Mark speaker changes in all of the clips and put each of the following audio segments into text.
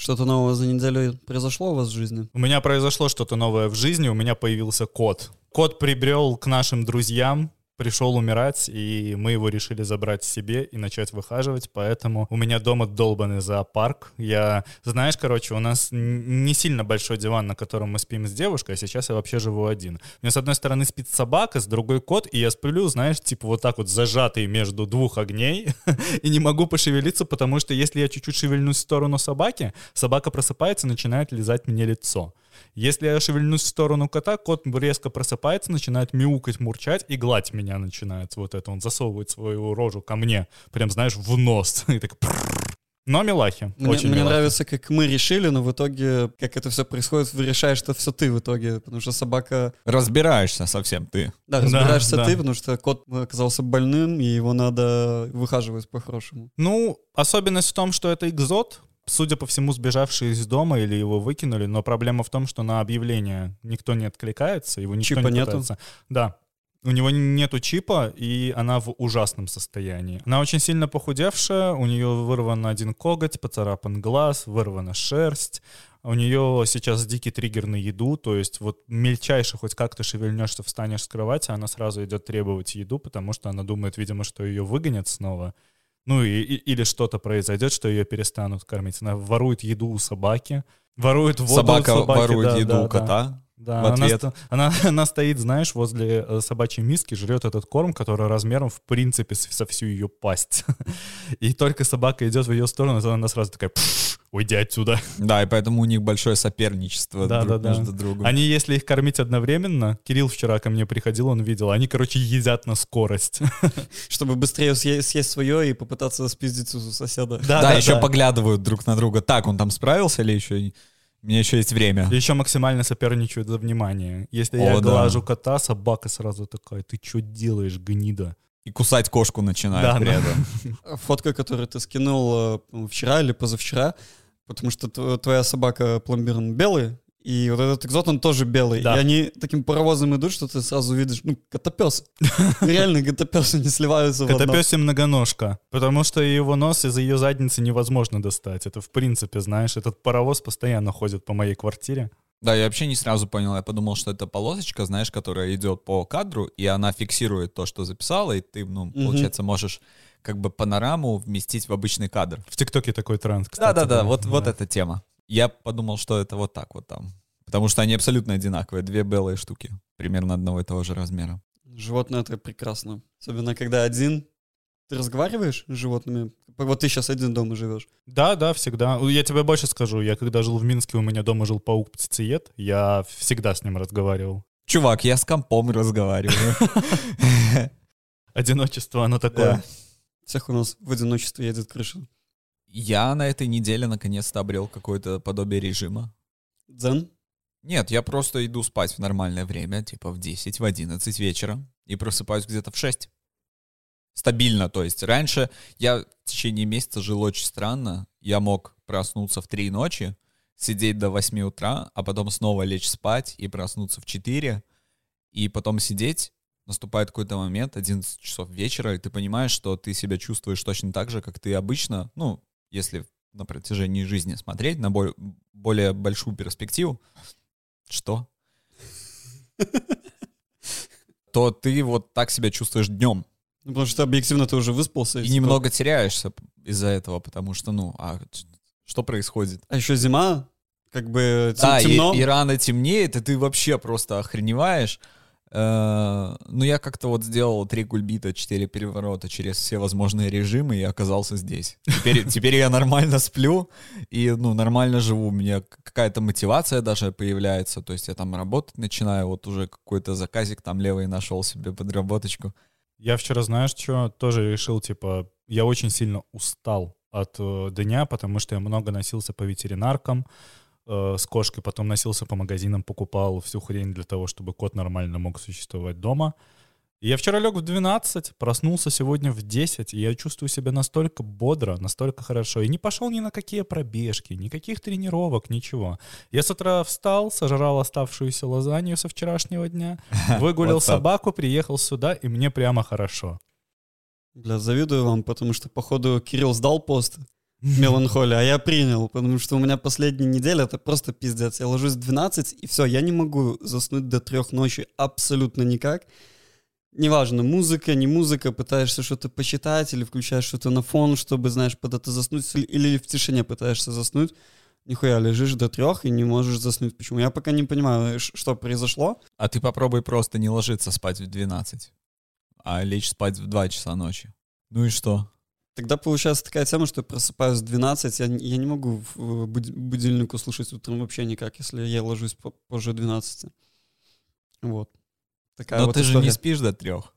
Speaker 1: Что-то нового за неделю произошло у вас в жизни?
Speaker 2: У меня произошло что-то новое в жизни, у меня появился кот. Кот прибрел к нашим друзьям, пришел умирать, и мы его решили забрать себе и начать выхаживать, поэтому у меня дома долбанный зоопарк. Я, знаешь, короче, у нас не сильно большой диван, на котором мы спим с девушкой, а сейчас я вообще живу один. У меня с одной стороны спит собака, с другой кот, и я сплю, знаешь, типа вот так вот зажатый между двух огней, и не могу пошевелиться, потому что если я чуть-чуть шевельнусь в сторону собаки, собака просыпается и начинает лизать мне лицо. Если я шевельнусь в сторону кота, кот резко просыпается, начинает мяукать, мурчать и гладь меня начинает. Вот это он засовывает свою рожу ко мне, прям, знаешь, в нос. И так но милахи.
Speaker 1: Мне, очень мне нравится, как мы решили, но в итоге, как это все происходит, вы решаешь, что все ты в итоге, потому что собака...
Speaker 3: Разбираешься совсем ты.
Speaker 1: Да, разбираешься да, ты, да. потому что кот оказался больным, и его надо выхаживать по-хорошему.
Speaker 2: Ну, особенность в том, что это экзот, судя по всему, сбежавший из дома или его выкинули, но проблема в том, что на объявление никто не откликается, его никто
Speaker 1: Чипа
Speaker 2: не
Speaker 1: пытается.
Speaker 2: Нету? Да. У него нету чипа, и она в ужасном состоянии. Она очень сильно похудевшая, у нее вырван один коготь, поцарапан глаз, вырвана шерсть. У нее сейчас дикий триггер на еду, то есть вот мельчайше хоть как-то шевельнешься, встанешь с кровати, она сразу идет требовать еду, потому что она думает, видимо, что ее выгонят снова. Ну и, и, или что-то произойдет, что ее перестанут кормить. Она ворует еду у собаки, ворует воду
Speaker 3: Собака
Speaker 2: у собаки.
Speaker 3: ворует
Speaker 2: да,
Speaker 3: еду
Speaker 2: да,
Speaker 3: у кота.
Speaker 2: Да,
Speaker 3: в ответ.
Speaker 2: Она, она, она стоит, знаешь, возле э, собачьей миски, жрет этот корм, который размером, в принципе, со всю ее пасть. И только собака идет в ее сторону, то она сразу такая, уйди отсюда.
Speaker 3: Да, и поэтому у них большое соперничество да, друг да, между да. другом.
Speaker 2: Они, если их кормить одновременно, Кирилл вчера ко мне приходил, он видел, они, короче, едят на скорость.
Speaker 1: Чтобы быстрее съесть, съесть свое и попытаться спиздить у соседа.
Speaker 3: Да, да, да еще да. поглядывают друг на друга. Так, он там справился или еще у меня еще есть время.
Speaker 2: Еще максимально соперничают за внимание. Если О, я да. глажу кота, собака сразу такая, ты что делаешь, гнида?
Speaker 3: И кусать кошку начинает да, при этом.
Speaker 1: Фотка, которую ты скинул э, вчера или позавчера, потому что твоя собака пломбир белый, и вот этот экзот, он тоже белый. Да. И они таким паровозом идут, что ты сразу видишь, ну, котопес. Реально котопесы не сливаются в
Speaker 2: Котопес и многоножка. Потому что его нос из ее задницы невозможно достать. Это в принципе, знаешь, этот паровоз постоянно ходит по моей квартире.
Speaker 3: Да, я вообще не сразу понял. Я подумал, что это полосочка, знаешь, которая идет по кадру, и она фиксирует то, что записала, и ты, ну, получается, можешь как бы панораму вместить в обычный кадр.
Speaker 2: В ТикТоке такой тренд, кстати.
Speaker 3: Да-да-да, вот, да. вот эта тема. Я подумал, что это вот так вот там. Потому что они абсолютно одинаковые, две белые штуки, примерно одного и того же размера.
Speaker 1: Животное это прекрасно. Особенно когда один. Ты разговариваешь с животными? Вот ты сейчас один дома живешь.
Speaker 2: Да, да, всегда. Я тебе больше скажу. Я когда жил в Минске, у меня дома жил паук-птицеед. Я всегда с ним разговаривал.
Speaker 3: Чувак, я с компом разговариваю.
Speaker 2: Одиночество, оно такое.
Speaker 1: Всех у нас в одиночестве едет крыша.
Speaker 3: Я на этой неделе наконец-то обрел какое-то подобие режима.
Speaker 1: Дзен?
Speaker 3: Нет, я просто иду спать в нормальное время, типа в 10, в 11 вечера, и просыпаюсь где-то в 6. Стабильно, то есть. Раньше я в течение месяца жил очень странно. Я мог проснуться в 3 ночи, сидеть до 8 утра, а потом снова лечь спать и проснуться в 4, и потом сидеть. Наступает какой-то момент, 11 часов вечера, и ты понимаешь, что ты себя чувствуешь точно так же, как ты обычно, ну, если на протяжении жизни смотреть на более, более большую перспективу, что? То ты вот так себя чувствуешь днем.
Speaker 1: Ну, потому что объективно ты уже выспался.
Speaker 3: И немного теряешься из-за этого, потому что, ну, а что происходит?
Speaker 1: А еще зима, как бы
Speaker 3: да,
Speaker 1: темно.
Speaker 3: И, и рано темнеет, и ты вообще просто охреневаешь. Э, ну, я как-то вот сделал три кульбита, четыре переворота через все возможные режимы и оказался здесь. Теперь, теперь я нормально сплю и, ну, нормально живу. У меня какая-то мотивация даже появляется. То есть я там работать начинаю, вот уже какой-то заказик там левый нашел себе подработочку.
Speaker 2: Я вчера, знаешь, что, тоже решил, типа, я очень сильно устал от э, дня, потому что я много носился по ветеринаркам, э, с кошкой, потом носился по магазинам, покупал всю хрень для того, чтобы кот нормально мог существовать дома. И я вчера лег в 12, проснулся сегодня в 10, и я чувствую себя настолько бодро, настолько хорошо. И не пошел ни на какие пробежки, никаких тренировок, ничего. Я с утра встал, сожрал оставшуюся лазанью со вчерашнего дня, выгулил собаку, приехал сюда, и мне прямо хорошо.
Speaker 1: Бля, завидую вам, потому что, походу, Кирилл сдал пост, меланхолия, а я принял, потому что у меня последняя неделя это просто пиздец. Я ложусь в 12, и все, я не могу заснуть до трех ночи абсолютно никак. Неважно, музыка, не музыка, пытаешься что-то почитать или включаешь что-то на фон, чтобы, знаешь, под это заснуть, или в тишине пытаешься заснуть. Нихуя, лежишь до трех и не можешь заснуть. Почему? Я пока не понимаю, что произошло.
Speaker 3: А ты попробуй просто не ложиться спать в 12, а лечь спать в 2 часа ночи. Ну и что?
Speaker 1: Тогда получается такая тема, что я просыпаюсь в 12, я, я не могу в будильнику слушать утром вообще никак, если я ложусь позже 12. Вот.
Speaker 3: Такая Но вот ты история. же не спишь до трех.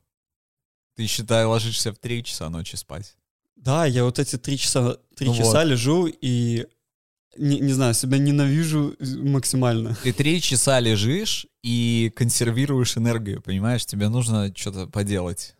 Speaker 3: Ты, считай, ложишься в 3 часа ночи спать.
Speaker 1: Да, я вот эти три часа, три ну часа вот. лежу и не, не знаю, себя ненавижу максимально.
Speaker 3: Ты три часа лежишь и консервируешь энергию, понимаешь? Тебе нужно что-то поделать.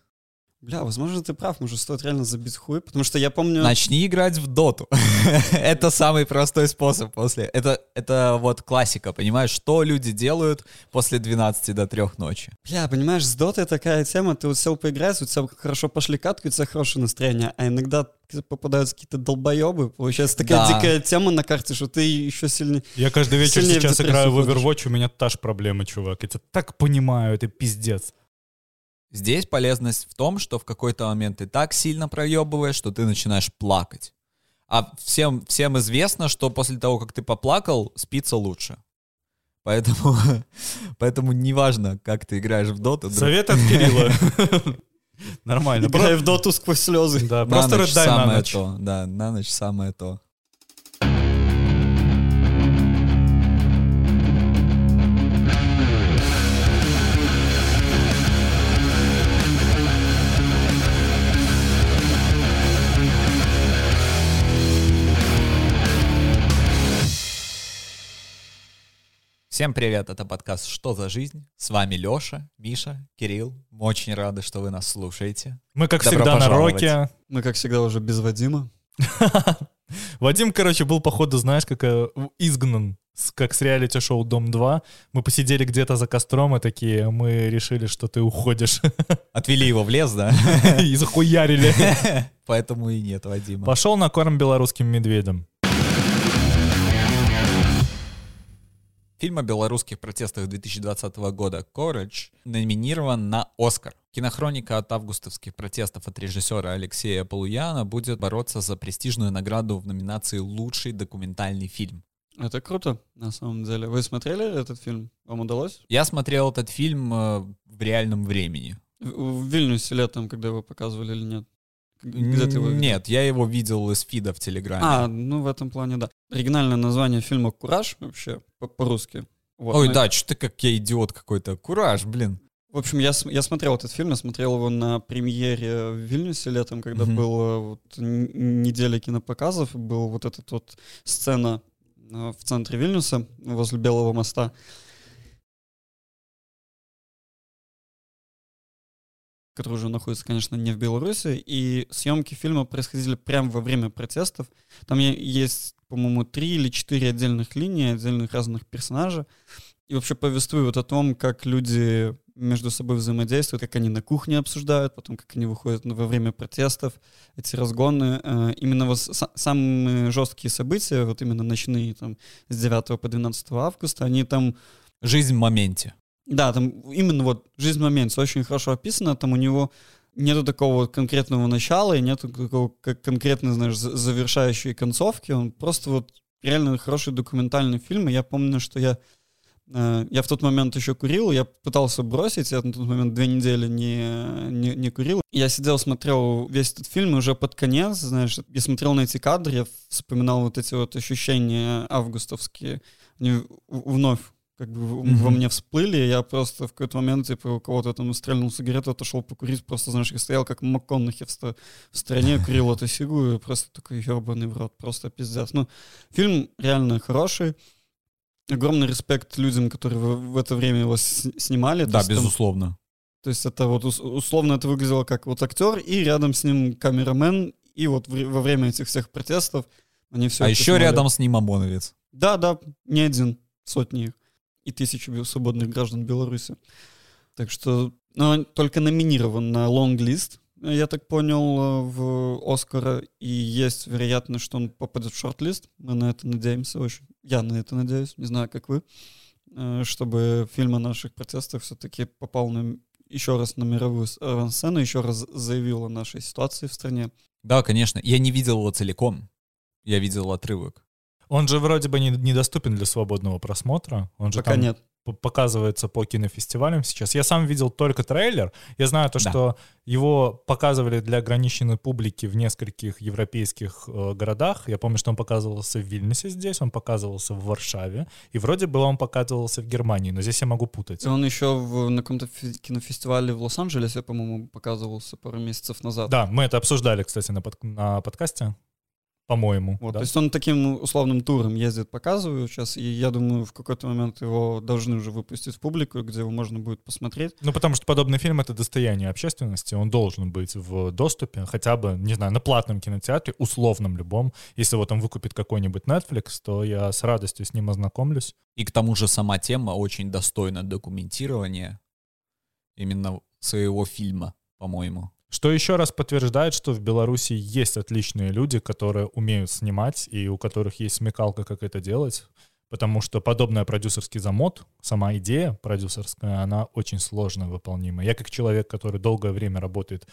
Speaker 1: Бля, возможно, ты прав, может, стоит реально забить хуй, потому что я помню...
Speaker 3: Начни играть в доту. это самый простой способ после... Это, это вот классика, понимаешь, что люди делают после 12 до 3 ночи.
Speaker 1: Бля, понимаешь, с дотой такая тема, ты вот сел поиграть, у тебя хорошо пошли катки, у тебя хорошее настроение, а иногда попадаются какие-то долбоебы, получается такая да. дикая тема на карте, что ты еще сильнее...
Speaker 2: Я каждый вечер сейчас играю в Overwatch, у меня та же проблема, чувак, я тебя так понимаю, это пиздец.
Speaker 3: Здесь полезность в том, что в какой-то момент ты так сильно проебываешь, что ты начинаешь плакать. А всем, всем известно, что после того, как ты поплакал, спится лучше. Поэтому, поэтому неважно, как ты играешь в доту.
Speaker 2: Совет от Кирилла. Нормально.
Speaker 1: Играй в доту сквозь слезы.
Speaker 3: Да, просто рыдай на ночь. То. Да, на ночь самое то. Всем привет, это подкаст «Что за жизнь?». С вами Лёша, Миша, Кирилл. Мы очень рады, что вы нас слушаете.
Speaker 2: Мы, как Добро всегда, пожаловать. на роке.
Speaker 1: Мы, как всегда, уже без Вадима.
Speaker 2: Вадим, короче, был, походу, знаешь, как э, изгнан, как с реалити-шоу «Дом-2». Мы посидели где-то за костром и такие, мы решили, что ты уходишь.
Speaker 3: Отвели его в лес, да?
Speaker 2: И захуярили.
Speaker 3: Поэтому и нет Вадима.
Speaker 2: Пошел на корм белорусским медведям.
Speaker 3: Фильм о белорусских протестах 2020 года «Courage» номинирован на «Оскар». Кинохроника от августовских протестов от режиссера Алексея Полуяна будет бороться за престижную награду в номинации «Лучший документальный фильм».
Speaker 1: Это круто, на самом деле. Вы смотрели этот фильм? Вам удалось?
Speaker 3: Я смотрел этот фильм э, в реальном времени.
Speaker 1: В, в Вильнюсе летом, когда его показывали или нет?
Speaker 3: Где ты его видел? Нет, я его видел из фида в Телеграме.
Speaker 1: А, ну в этом плане, да. Оригинальное название фильма «Кураж» вообще по-русски.
Speaker 3: Вот, Ой, мы... да, что ты как я идиот какой-то. Кураж, блин.
Speaker 1: В общем, я, я смотрел этот фильм, я смотрел его на премьере в Вильнюсе летом, когда mm-hmm. была вот, неделя кинопоказов, был вот этот вот сцена э, в центре Вильнюса, возле Белого моста. Который уже находится, конечно, не в Беларуси, и съемки фильма происходили прямо во время протестов. Там есть, по-моему, три или четыре отдельных линии, отдельных разных персонажей, и вообще повествуют о том, как люди между собой взаимодействуют, как они на кухне обсуждают, потом как они выходят во время протестов, эти разгоны. Э, именно вот самые жесткие события, вот именно ночные, там, с 9 по 12 августа, они там...
Speaker 3: Жизнь в моменте.
Speaker 1: Да, там именно вот жизнь в моменте очень хорошо описана, там у него нету такого конкретного начала и нету такого как конкретной, знаешь, завершающей концовки, он просто вот реально хороший документальный фильм, и я помню, что я э, я в тот момент еще курил, я пытался бросить, я на тот момент две недели не, не, не курил. Я сидел, смотрел весь этот фильм, и уже под конец, знаешь, я смотрел на эти кадры, я вспоминал вот эти вот ощущения августовские, они вновь как бы mm-hmm. во мне всплыли, я просто в какой-то момент, типа, у кого-то там стрельнул сигарету, отошел покурить, просто, знаешь, я стоял как МакКонахи в, ст- в стране, курил эту сигу, и просто такой ебаный в рот, просто пиздец. Ну, фильм реально хороший, огромный респект людям, которые в, в это время его с- снимали.
Speaker 3: Да, есть, безусловно. Там,
Speaker 1: то есть это вот условно это выглядело как вот актер, и рядом с ним камерамен, и вот в, во время этих всех протестов они все
Speaker 3: А еще снимали. рядом с ним ОМОНовец.
Speaker 1: Да, да, не один, сотни их и тысячи свободных граждан Беларуси. Так что ну, он только номинирован на лонг-лист я так понял, в Оскара и есть вероятность, что он попадет в шорт-лист. Мы на это надеемся очень. Я на это надеюсь, не знаю, как вы. Чтобы фильм о наших протестах все-таки попал на, еще раз на мировую сцену, еще раз заявил о нашей ситуации в стране.
Speaker 3: Да, конечно. Я не видел его целиком. Я видел отрывок.
Speaker 2: Он же вроде бы недоступен для свободного просмотра. Он же
Speaker 1: Пока
Speaker 2: там
Speaker 1: нет.
Speaker 2: показывается по кинофестивалям сейчас. Я сам видел только трейлер. Я знаю то,
Speaker 3: Да.
Speaker 2: что его показывали для ограниченной публики в нескольких европейских э, городах. Я помню, что он показывался в Вильнюсе здесь, он показывался в Варшаве, и вроде бы он показывался в Германии, но здесь я могу путать.
Speaker 1: И Он еще в, на каком-то кинофестивале в Лос-Анджелесе, по-моему, показывался пару месяцев назад.
Speaker 2: Да, мы это обсуждали, кстати, на, под- на подкасте, по-моему.
Speaker 1: Вот,
Speaker 2: да.
Speaker 1: То есть он таким условным туром ездит, показывают сейчас, и я думаю, в какой-то момент его должны уже выпустить в публику, где его можно будет посмотреть.
Speaker 2: Ну, потому что подобный фильм — это достояние общественности, он должен быть в доступе, хотя бы, не знаю, на платном кинотеатре, условном любом. Если его там выкупит какой-нибудь Netflix, то я с радостью с ним ознакомлюсь.
Speaker 3: И к тому же сама тема очень достойна документирования именно своего фильма, по-моему.
Speaker 2: Что еще раз подтверждает, что в Беларуси есть отличные люди, которые умеют снимать и у которых есть смекалка, как это делать. Потому что подобный продюсерский замот, сама идея продюсерская, она очень сложно выполнима. Я как человек, который долгое время работает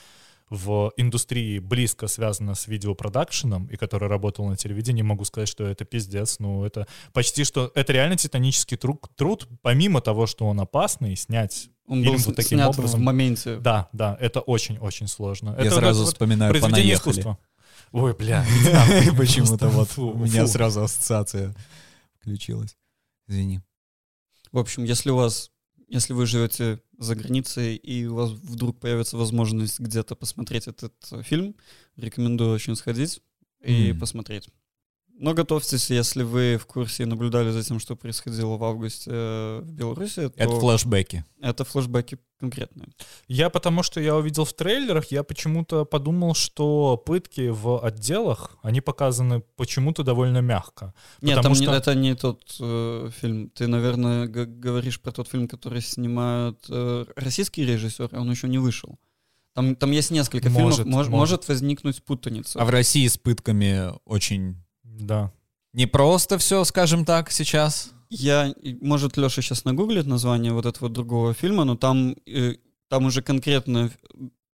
Speaker 2: в индустрии близко связана с видеопродакшеном и который работал на телевидении, могу сказать, что это пиздец. Ну, это почти что... Это реально титанический труд, труд помимо того, что он опасный, снять
Speaker 1: Он
Speaker 2: фильм
Speaker 1: был
Speaker 2: вот таким
Speaker 1: снят
Speaker 2: образом.
Speaker 1: в моменте.
Speaker 2: Да, да, это очень-очень сложно.
Speaker 3: Я
Speaker 2: это вот
Speaker 3: сразу
Speaker 2: вот
Speaker 3: вспоминаю
Speaker 2: произведение
Speaker 3: «Понаехали».
Speaker 2: искусства. Ой, бля.
Speaker 3: Почему-то вот у меня сразу ассоциация включилась. Извини.
Speaker 1: В общем, если у вас, если вы живете за границей и у вас вдруг появится возможность где-то посмотреть этот э, фильм, рекомендую очень сходить и посмотреть. Но готовьтесь, если вы в курсе и наблюдали за тем, что происходило в августе э, в Беларуси, то
Speaker 3: Это флешбеки.
Speaker 1: это флешбеки конкретные.
Speaker 2: Я потому что я увидел в трейлерах, я почему-то подумал, что пытки в отделах, они показаны почему-то довольно мягко.
Speaker 1: Нет,
Speaker 2: Потому
Speaker 1: там не-
Speaker 2: что-
Speaker 1: это не тот э, фильм. Ты, наверное, г- говоришь про тот фильм, который снимают э, российские режиссеры, он еще не вышел. Там, там есть несколько
Speaker 2: Может,
Speaker 1: фильмов, мож-
Speaker 2: может.
Speaker 1: может возникнуть путаница.
Speaker 3: А в России с пытками очень
Speaker 2: Да.
Speaker 3: непросто все, скажем так, сейчас.
Speaker 1: Я, может, Леша сейчас нагуглит название вот этого другого фильма, но там, э, там уже конкретно ф-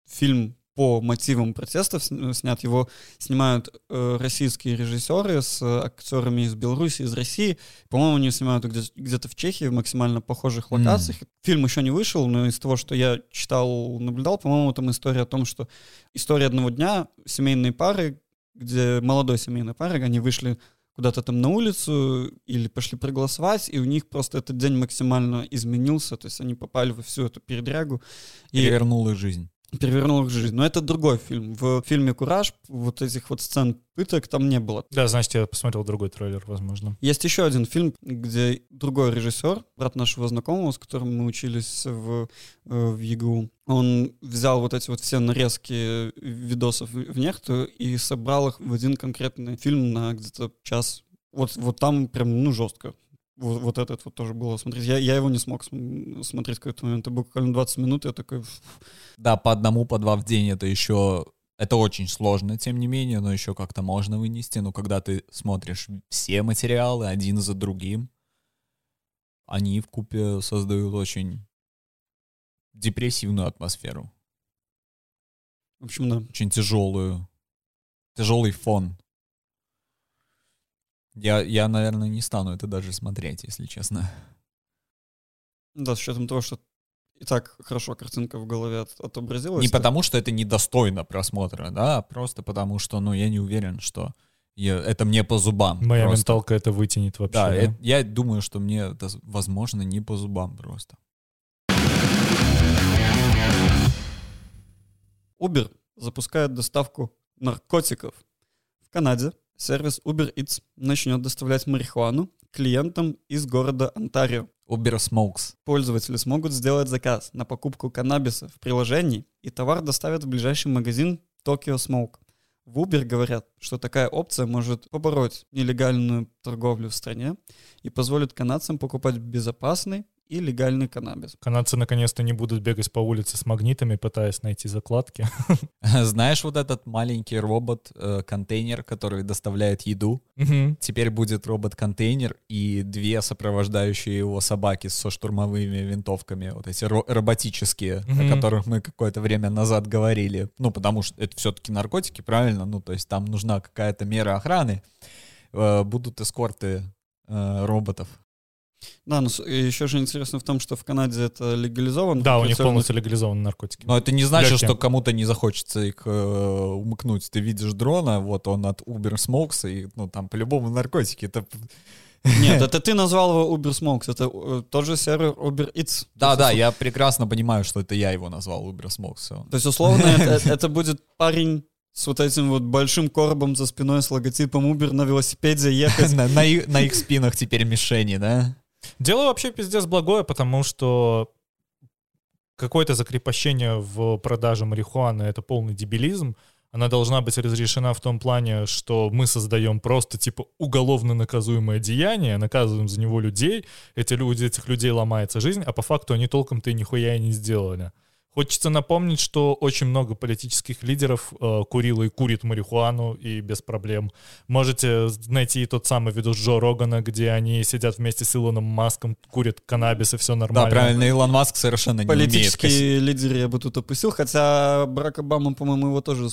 Speaker 1: фильм по мотивам протестов сн- снят. Его снимают э, российские режиссеры с э, актерами из Беларуси, из России. По-моему, они снимают где- где-то в Чехии в максимально похожих локациях. Фильм еще не вышел, но из того, что я читал, наблюдал, по-моему, там история о том, что история одного дня семейной пары, где молодой семейной пары, они вышли куда-то там на улицу или пошли проголосовать, и у них просто этот день максимально изменился, то есть они попали во всю эту передрягу и
Speaker 3: Перевернул их жизнь.
Speaker 1: Перевернул их жизнь. Но это другой фильм. В фильме «Кураж» вот этих вот сцен пыток там не было.
Speaker 2: Да, значит, я посмотрел другой трейлер, возможно.
Speaker 1: Есть еще один фильм, где другой режиссер, брат нашего знакомого, с которым мы учились в, э, в ЕГУ, он взял вот эти вот все нарезки видосов в в нехту и собрал их в один конкретный фильм на где-то час. Вот, вот там прям, ну, жестко. Вот, вот этот вот тоже было смотреть. Я, я его не смог см- смотреть в какой-то момент. Это буквально 20 минут, я такой...
Speaker 3: Да, по одному, по два в день это еще... Это очень сложно, тем не менее, но еще как-то можно вынести. Но когда ты смотришь все материалы один за другим, они в купе создают очень депрессивную атмосферу.
Speaker 1: В общем, да.
Speaker 3: Очень тяжелую. Тяжелый фон. Я, я, наверное, не стану это даже смотреть, если честно.
Speaker 1: Да, с учетом того, что и так хорошо картинка в голове от- отобразилась.
Speaker 3: Не
Speaker 1: то-
Speaker 3: потому, что это недостойно просмотра, да, а просто потому, что, ну, я не уверен, что я- это мне по зубам.
Speaker 2: Моя
Speaker 3: просто.
Speaker 2: менталка это вытянет вообще.
Speaker 3: Да,
Speaker 2: да.
Speaker 3: э- я думаю, что мне это, возможно, не по зубам просто.
Speaker 1: Uber запускает доставку наркотиков. В Канаде сервис Uber Eats начнет доставлять марихуану клиентам из города Онтарио.
Speaker 3: Uber Smokes.
Speaker 1: Пользователи смогут сделать заказ на покупку каннабиса в приложении, и товар доставят в ближайший магазин Tokyo Smoke. В Uber говорят, что такая опция может побороть нелегальную торговлю в стране и позволит канадцам покупать безопасный и легальный каннабис.
Speaker 2: Канадцы наконец-то не будут бегать по улице с магнитами, пытаясь найти закладки.
Speaker 3: Знаешь вот этот маленький робот-контейнер, который доставляет еду? Теперь будет робот-контейнер и две сопровождающие его собаки со штурмовыми винтовками, вот эти роботические, о которых мы какое-то время назад говорили. Ну, потому что это все-таки наркотики, правильно? Ну, то есть там нужна какая-то мера охраны. Э, будут эскорты э, роботов.
Speaker 1: Да, но еще же интересно в том, что в Канаде это легализовано.
Speaker 2: Да, у них полностью легализованы наркотики.
Speaker 3: Но это не значит, Легкие. что кому-то не захочется их э, умыкнуть. Ты видишь дрона, вот он от Uber Smokes, и ну там по-любому наркотики. Это
Speaker 1: нет, это ты назвал его Uber Smokes, это э, тот же сервер Uber Eats.
Speaker 3: Да, да, я прекрасно понимаю, что это я его назвал Uber Smokes.
Speaker 1: То есть, условно, это, это будет парень с вот этим вот большим коробом за спиной с логотипом Uber на велосипеде ехать.
Speaker 3: на, на, на их спинах теперь мишени, да?
Speaker 2: Дело вообще пиздец благое, потому что какое-то закрепощение в продаже марихуаны — это полный дебилизм. Она должна быть разрешена в том плане, что мы создаем просто типа уголовно наказуемое деяние, наказываем за него людей, эти люди, этих людей ломается жизнь, а по факту они толком-то и нихуя и не сделали. Хочется напомнить, что очень много политических лидеров э, курило и курит марихуану, и без проблем. Можете найти тот самый видос Джо Рогана, где они сидят вместе с Илоном Маском, курят каннабис, и все нормально.
Speaker 3: Да, правильно, Илон Маск совершенно не
Speaker 1: Политические лидеры я бы тут опустил, хотя Барак Обама, по-моему, его тоже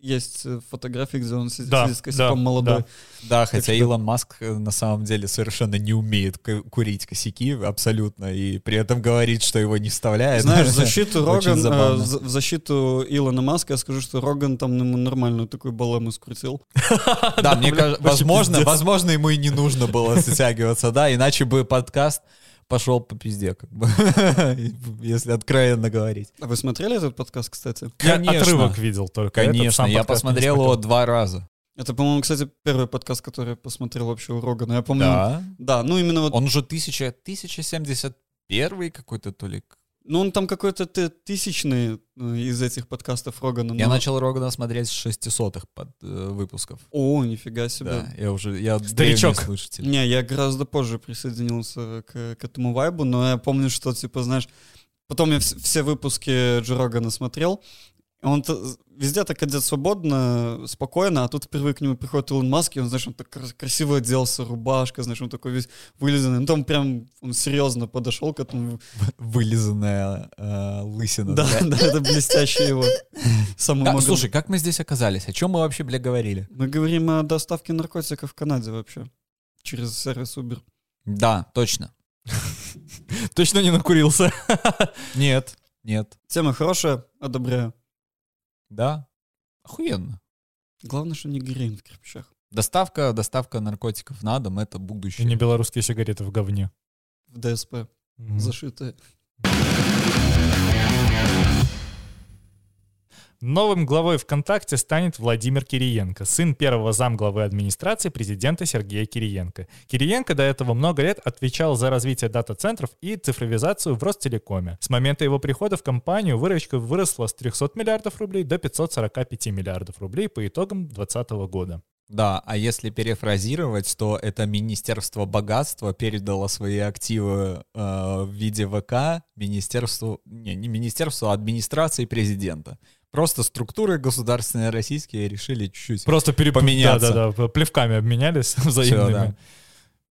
Speaker 1: есть фотографии, где он сидит, да, с косяком да, молодой.
Speaker 3: Да, да хотя что... Илон Маск э, на самом деле совершенно не умеет курить косяки абсолютно, и при этом говорит, что его не вставляет.
Speaker 1: Знаешь, защиту защиту Роган, э, в, в защиту Илона Маска я скажу, что Роган там ему нормальную такую балему скрутил.
Speaker 3: Да, мне кажется, возможно, возможно, ему и не нужно было затягиваться, да, иначе бы подкаст пошел по пизде, как бы, если откровенно говорить.
Speaker 1: А вы смотрели этот подкаст, кстати?
Speaker 2: Конечно. Я отрывок видел только.
Speaker 3: Конечно, я посмотрел его два раза.
Speaker 1: Это, по-моему, кстати, первый подкаст, который я посмотрел вообще у Рогана. Я помню.
Speaker 3: Да.
Speaker 1: Да, ну именно вот.
Speaker 3: Он уже 1000, 1071 какой-то то ли
Speaker 1: ну, он там какой-то тысячный э, из этих подкастов Рогана.
Speaker 3: Но... Я начал Рогана смотреть с 600-х под, э, выпусков.
Speaker 1: О, нифига себе.
Speaker 3: Да, я уже, я
Speaker 2: Старичок.
Speaker 3: слушатель.
Speaker 1: Не, я гораздо позже присоединился к, к этому вайбу, но я помню, что, типа, знаешь, потом я все выпуски Джо Рогана смотрел, он везде так одет свободно, спокойно, а тут впервые к нему приходит Илон Маск, и он, знаешь, он так красиво оделся, рубашка, знаешь, он такой весь вылизанный. Ну, там прям он серьезно подошел к этому.
Speaker 3: Вылизанная э, лысина.
Speaker 1: Да, да, это блестящий его.
Speaker 3: Самый слушай, как мы здесь оказались? О чем мы вообще, бля, говорили?
Speaker 1: Мы говорим о доставке наркотиков в Канаде вообще. Через сервис Uber.
Speaker 3: Да, точно.
Speaker 2: Точно не накурился?
Speaker 3: Нет, нет.
Speaker 1: Тема хорошая, одобряю.
Speaker 3: Да, охуенно.
Speaker 1: Главное, что не героин в кирпичах.
Speaker 3: Доставка, доставка наркотиков на дом — это будущее.
Speaker 2: И не белорусские сигареты в говне.
Speaker 1: В ДСП. Mm-hmm. Зашитые.
Speaker 2: Новым главой ВКонтакте станет Владимир Кириенко, сын первого замглавы администрации президента Сергея Кириенко. Кириенко до этого много лет отвечал за развитие дата-центров и цифровизацию в Ростелекоме. С момента его прихода в компанию выручка выросла с 300 миллиардов рублей до 545 миллиардов рублей по итогам 2020 года.
Speaker 3: Да, а если перефразировать, то это Министерство богатства передало свои активы э, в виде ВК Министерству, не, не Министерству, а администрации президента. Просто структуры государственные российские решили чуть-чуть
Speaker 2: Просто переп... поменяться. Да-да-да, плевками обменялись взаимными. Все, да.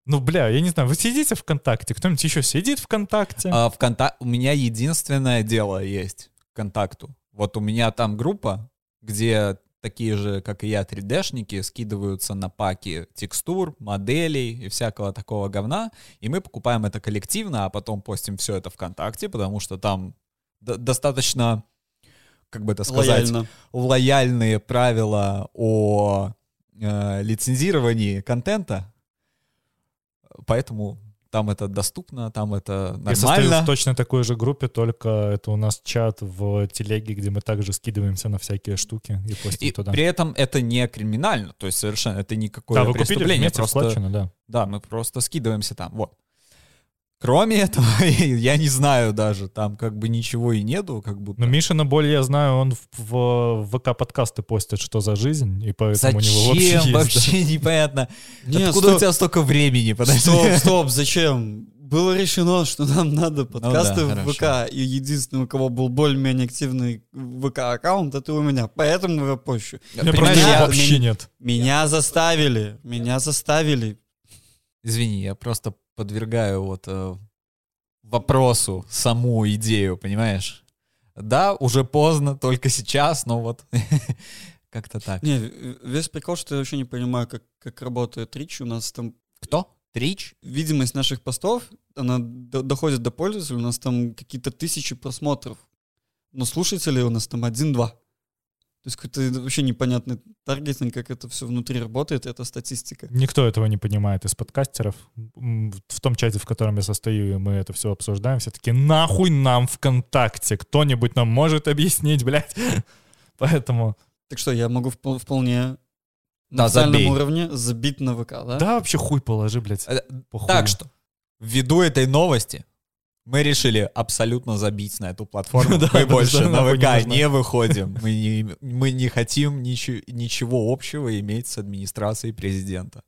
Speaker 2: Ну, бля, я не знаю, вы сидите ВКонтакте? Кто-нибудь еще сидит ВКонтакте?
Speaker 3: А, ВКонтак... У меня единственное дело есть ВКонтакту. Вот у меня там группа, где такие же, как и я, 3D-шники скидываются на паки текстур, моделей и всякого такого говна, и мы покупаем это коллективно, а потом постим все это ВКонтакте, потому что там достаточно как бы это сказать, Лояльно. лояльные правила о э, лицензировании контента, поэтому там это доступно, там это нормально. Я состою
Speaker 2: в точно такой же группе, только это у нас чат в телеге, где мы также скидываемся на всякие штуки и постим
Speaker 3: и
Speaker 2: туда.
Speaker 3: При этом это не криминально, то есть совершенно это никакое да, вы преступление. Купили просто, да. Да, мы просто скидываемся там, вот. Кроме этого, я не знаю даже, там как бы ничего и нету, как будто.
Speaker 2: Но Миша на боль, я знаю, он в, в ВК-подкасты постит, что за жизнь, и поэтому
Speaker 3: зачем?
Speaker 2: у него вообще есть,
Speaker 3: вообще
Speaker 2: да.
Speaker 3: непонятно. Нет, Откуда стоп. у тебя столько времени?
Speaker 1: Подожди. Стоп, стоп, зачем? было решено, что нам надо подкасты
Speaker 3: Ну да,
Speaker 1: в ВК, и единственный, у кого был более-менее активный ВК-аккаунт, это у меня. Поэтому я пощу.
Speaker 2: У меня
Speaker 3: я-
Speaker 2: вообще нет.
Speaker 1: Меня заставили, меня заставили.
Speaker 3: Извини, я просто подвергаю вот э, вопросу саму идею, понимаешь? Да, уже поздно, только сейчас, но вот как-то так.
Speaker 1: Не, весь прикол, что я вообще не понимаю, как, как работает Рич. У нас там
Speaker 3: Кто? Трич?
Speaker 1: видимость наших постов, она до- доходит до пользователя, у нас там какие-то тысячи просмотров. Но слушателей у нас там один-два. То есть какой-то вообще непонятный таргетинг, как это все внутри работает, это статистика.
Speaker 2: Никто этого не понимает из подкастеров. В том чате, в котором я состою, и мы это все обсуждаем, все таки нахуй нам ВКонтакте? Кто-нибудь нам может объяснить, блядь? Поэтому,
Speaker 1: Так что я могу впол- вполне
Speaker 3: Да,
Speaker 1: на
Speaker 3: забей.
Speaker 1: уровне забить на ВК, да?
Speaker 2: да, вообще хуй положи, блядь. Похуй.
Speaker 3: Так что, ввиду этой новости, мы решили абсолютно забить на эту платформу. Мы больше на ВК не выходим. Мы не, хотим ничего, общего иметь с администрацией президента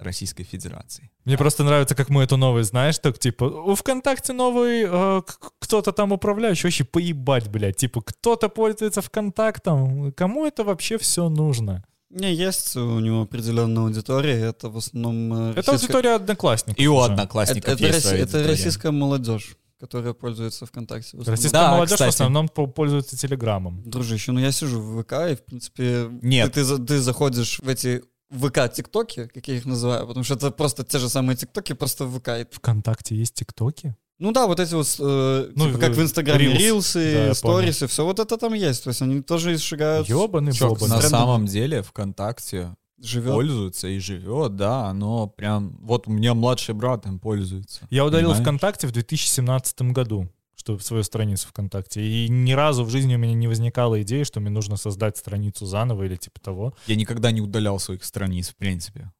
Speaker 3: Российской Федерации.
Speaker 2: Мне просто нравится, как мы эту новость, знаешь, так типа, у ВКонтакте новый э, кто-то там управляющий, вообще поебать, блядь. Типа, кто-то пользуется ВКонтактом, кому это вообще все нужно?
Speaker 1: Не, есть у него определенная аудитория, это в основном... э,
Speaker 2: Это
Speaker 1: российская-
Speaker 2: аудитория одноклассников.
Speaker 3: И у одноклассников
Speaker 1: это, это,
Speaker 3: есть
Speaker 1: росси-
Speaker 3: своя
Speaker 1: это российская молодежь, которая пользуется ВКонтакте. в.
Speaker 2: Российская
Speaker 3: Да,
Speaker 2: молодежь
Speaker 3: кстати.
Speaker 2: в основном по- пользуется Телеграмом.
Speaker 1: Дружище, ну я сижу в ВК, и, в принципе,
Speaker 3: Нет.
Speaker 1: Ты, ты, ты заходишь в эти ВК-тиктоки, как я их называю, потому что это просто те же самые тиктоки, просто в ВК.
Speaker 2: ВКонтакте есть ТикТоки?
Speaker 1: Ну да, вот эти вот, э,
Speaker 2: Ну,
Speaker 1: типа как в Инстаграме,
Speaker 2: Reels.
Speaker 1: рилсы,
Speaker 2: Да,
Speaker 1: сторисы, все вот это там есть. То есть они тоже шагают,
Speaker 2: Ёбаный бобан.
Speaker 3: на самом деле ВКонтакте
Speaker 1: живет.
Speaker 3: пользуется и живет, да, оно прям... Вот у меня младший брат им пользуется.
Speaker 2: Я удалил
Speaker 3: Понимаешь?
Speaker 2: ВКонтакте в 2017 году, что свою страницу ВКонтакте. И ни разу в жизни у меня не возникала идеи, что мне нужно создать страницу заново или типа того.
Speaker 3: Я никогда не удалял своих страниц, в принципе.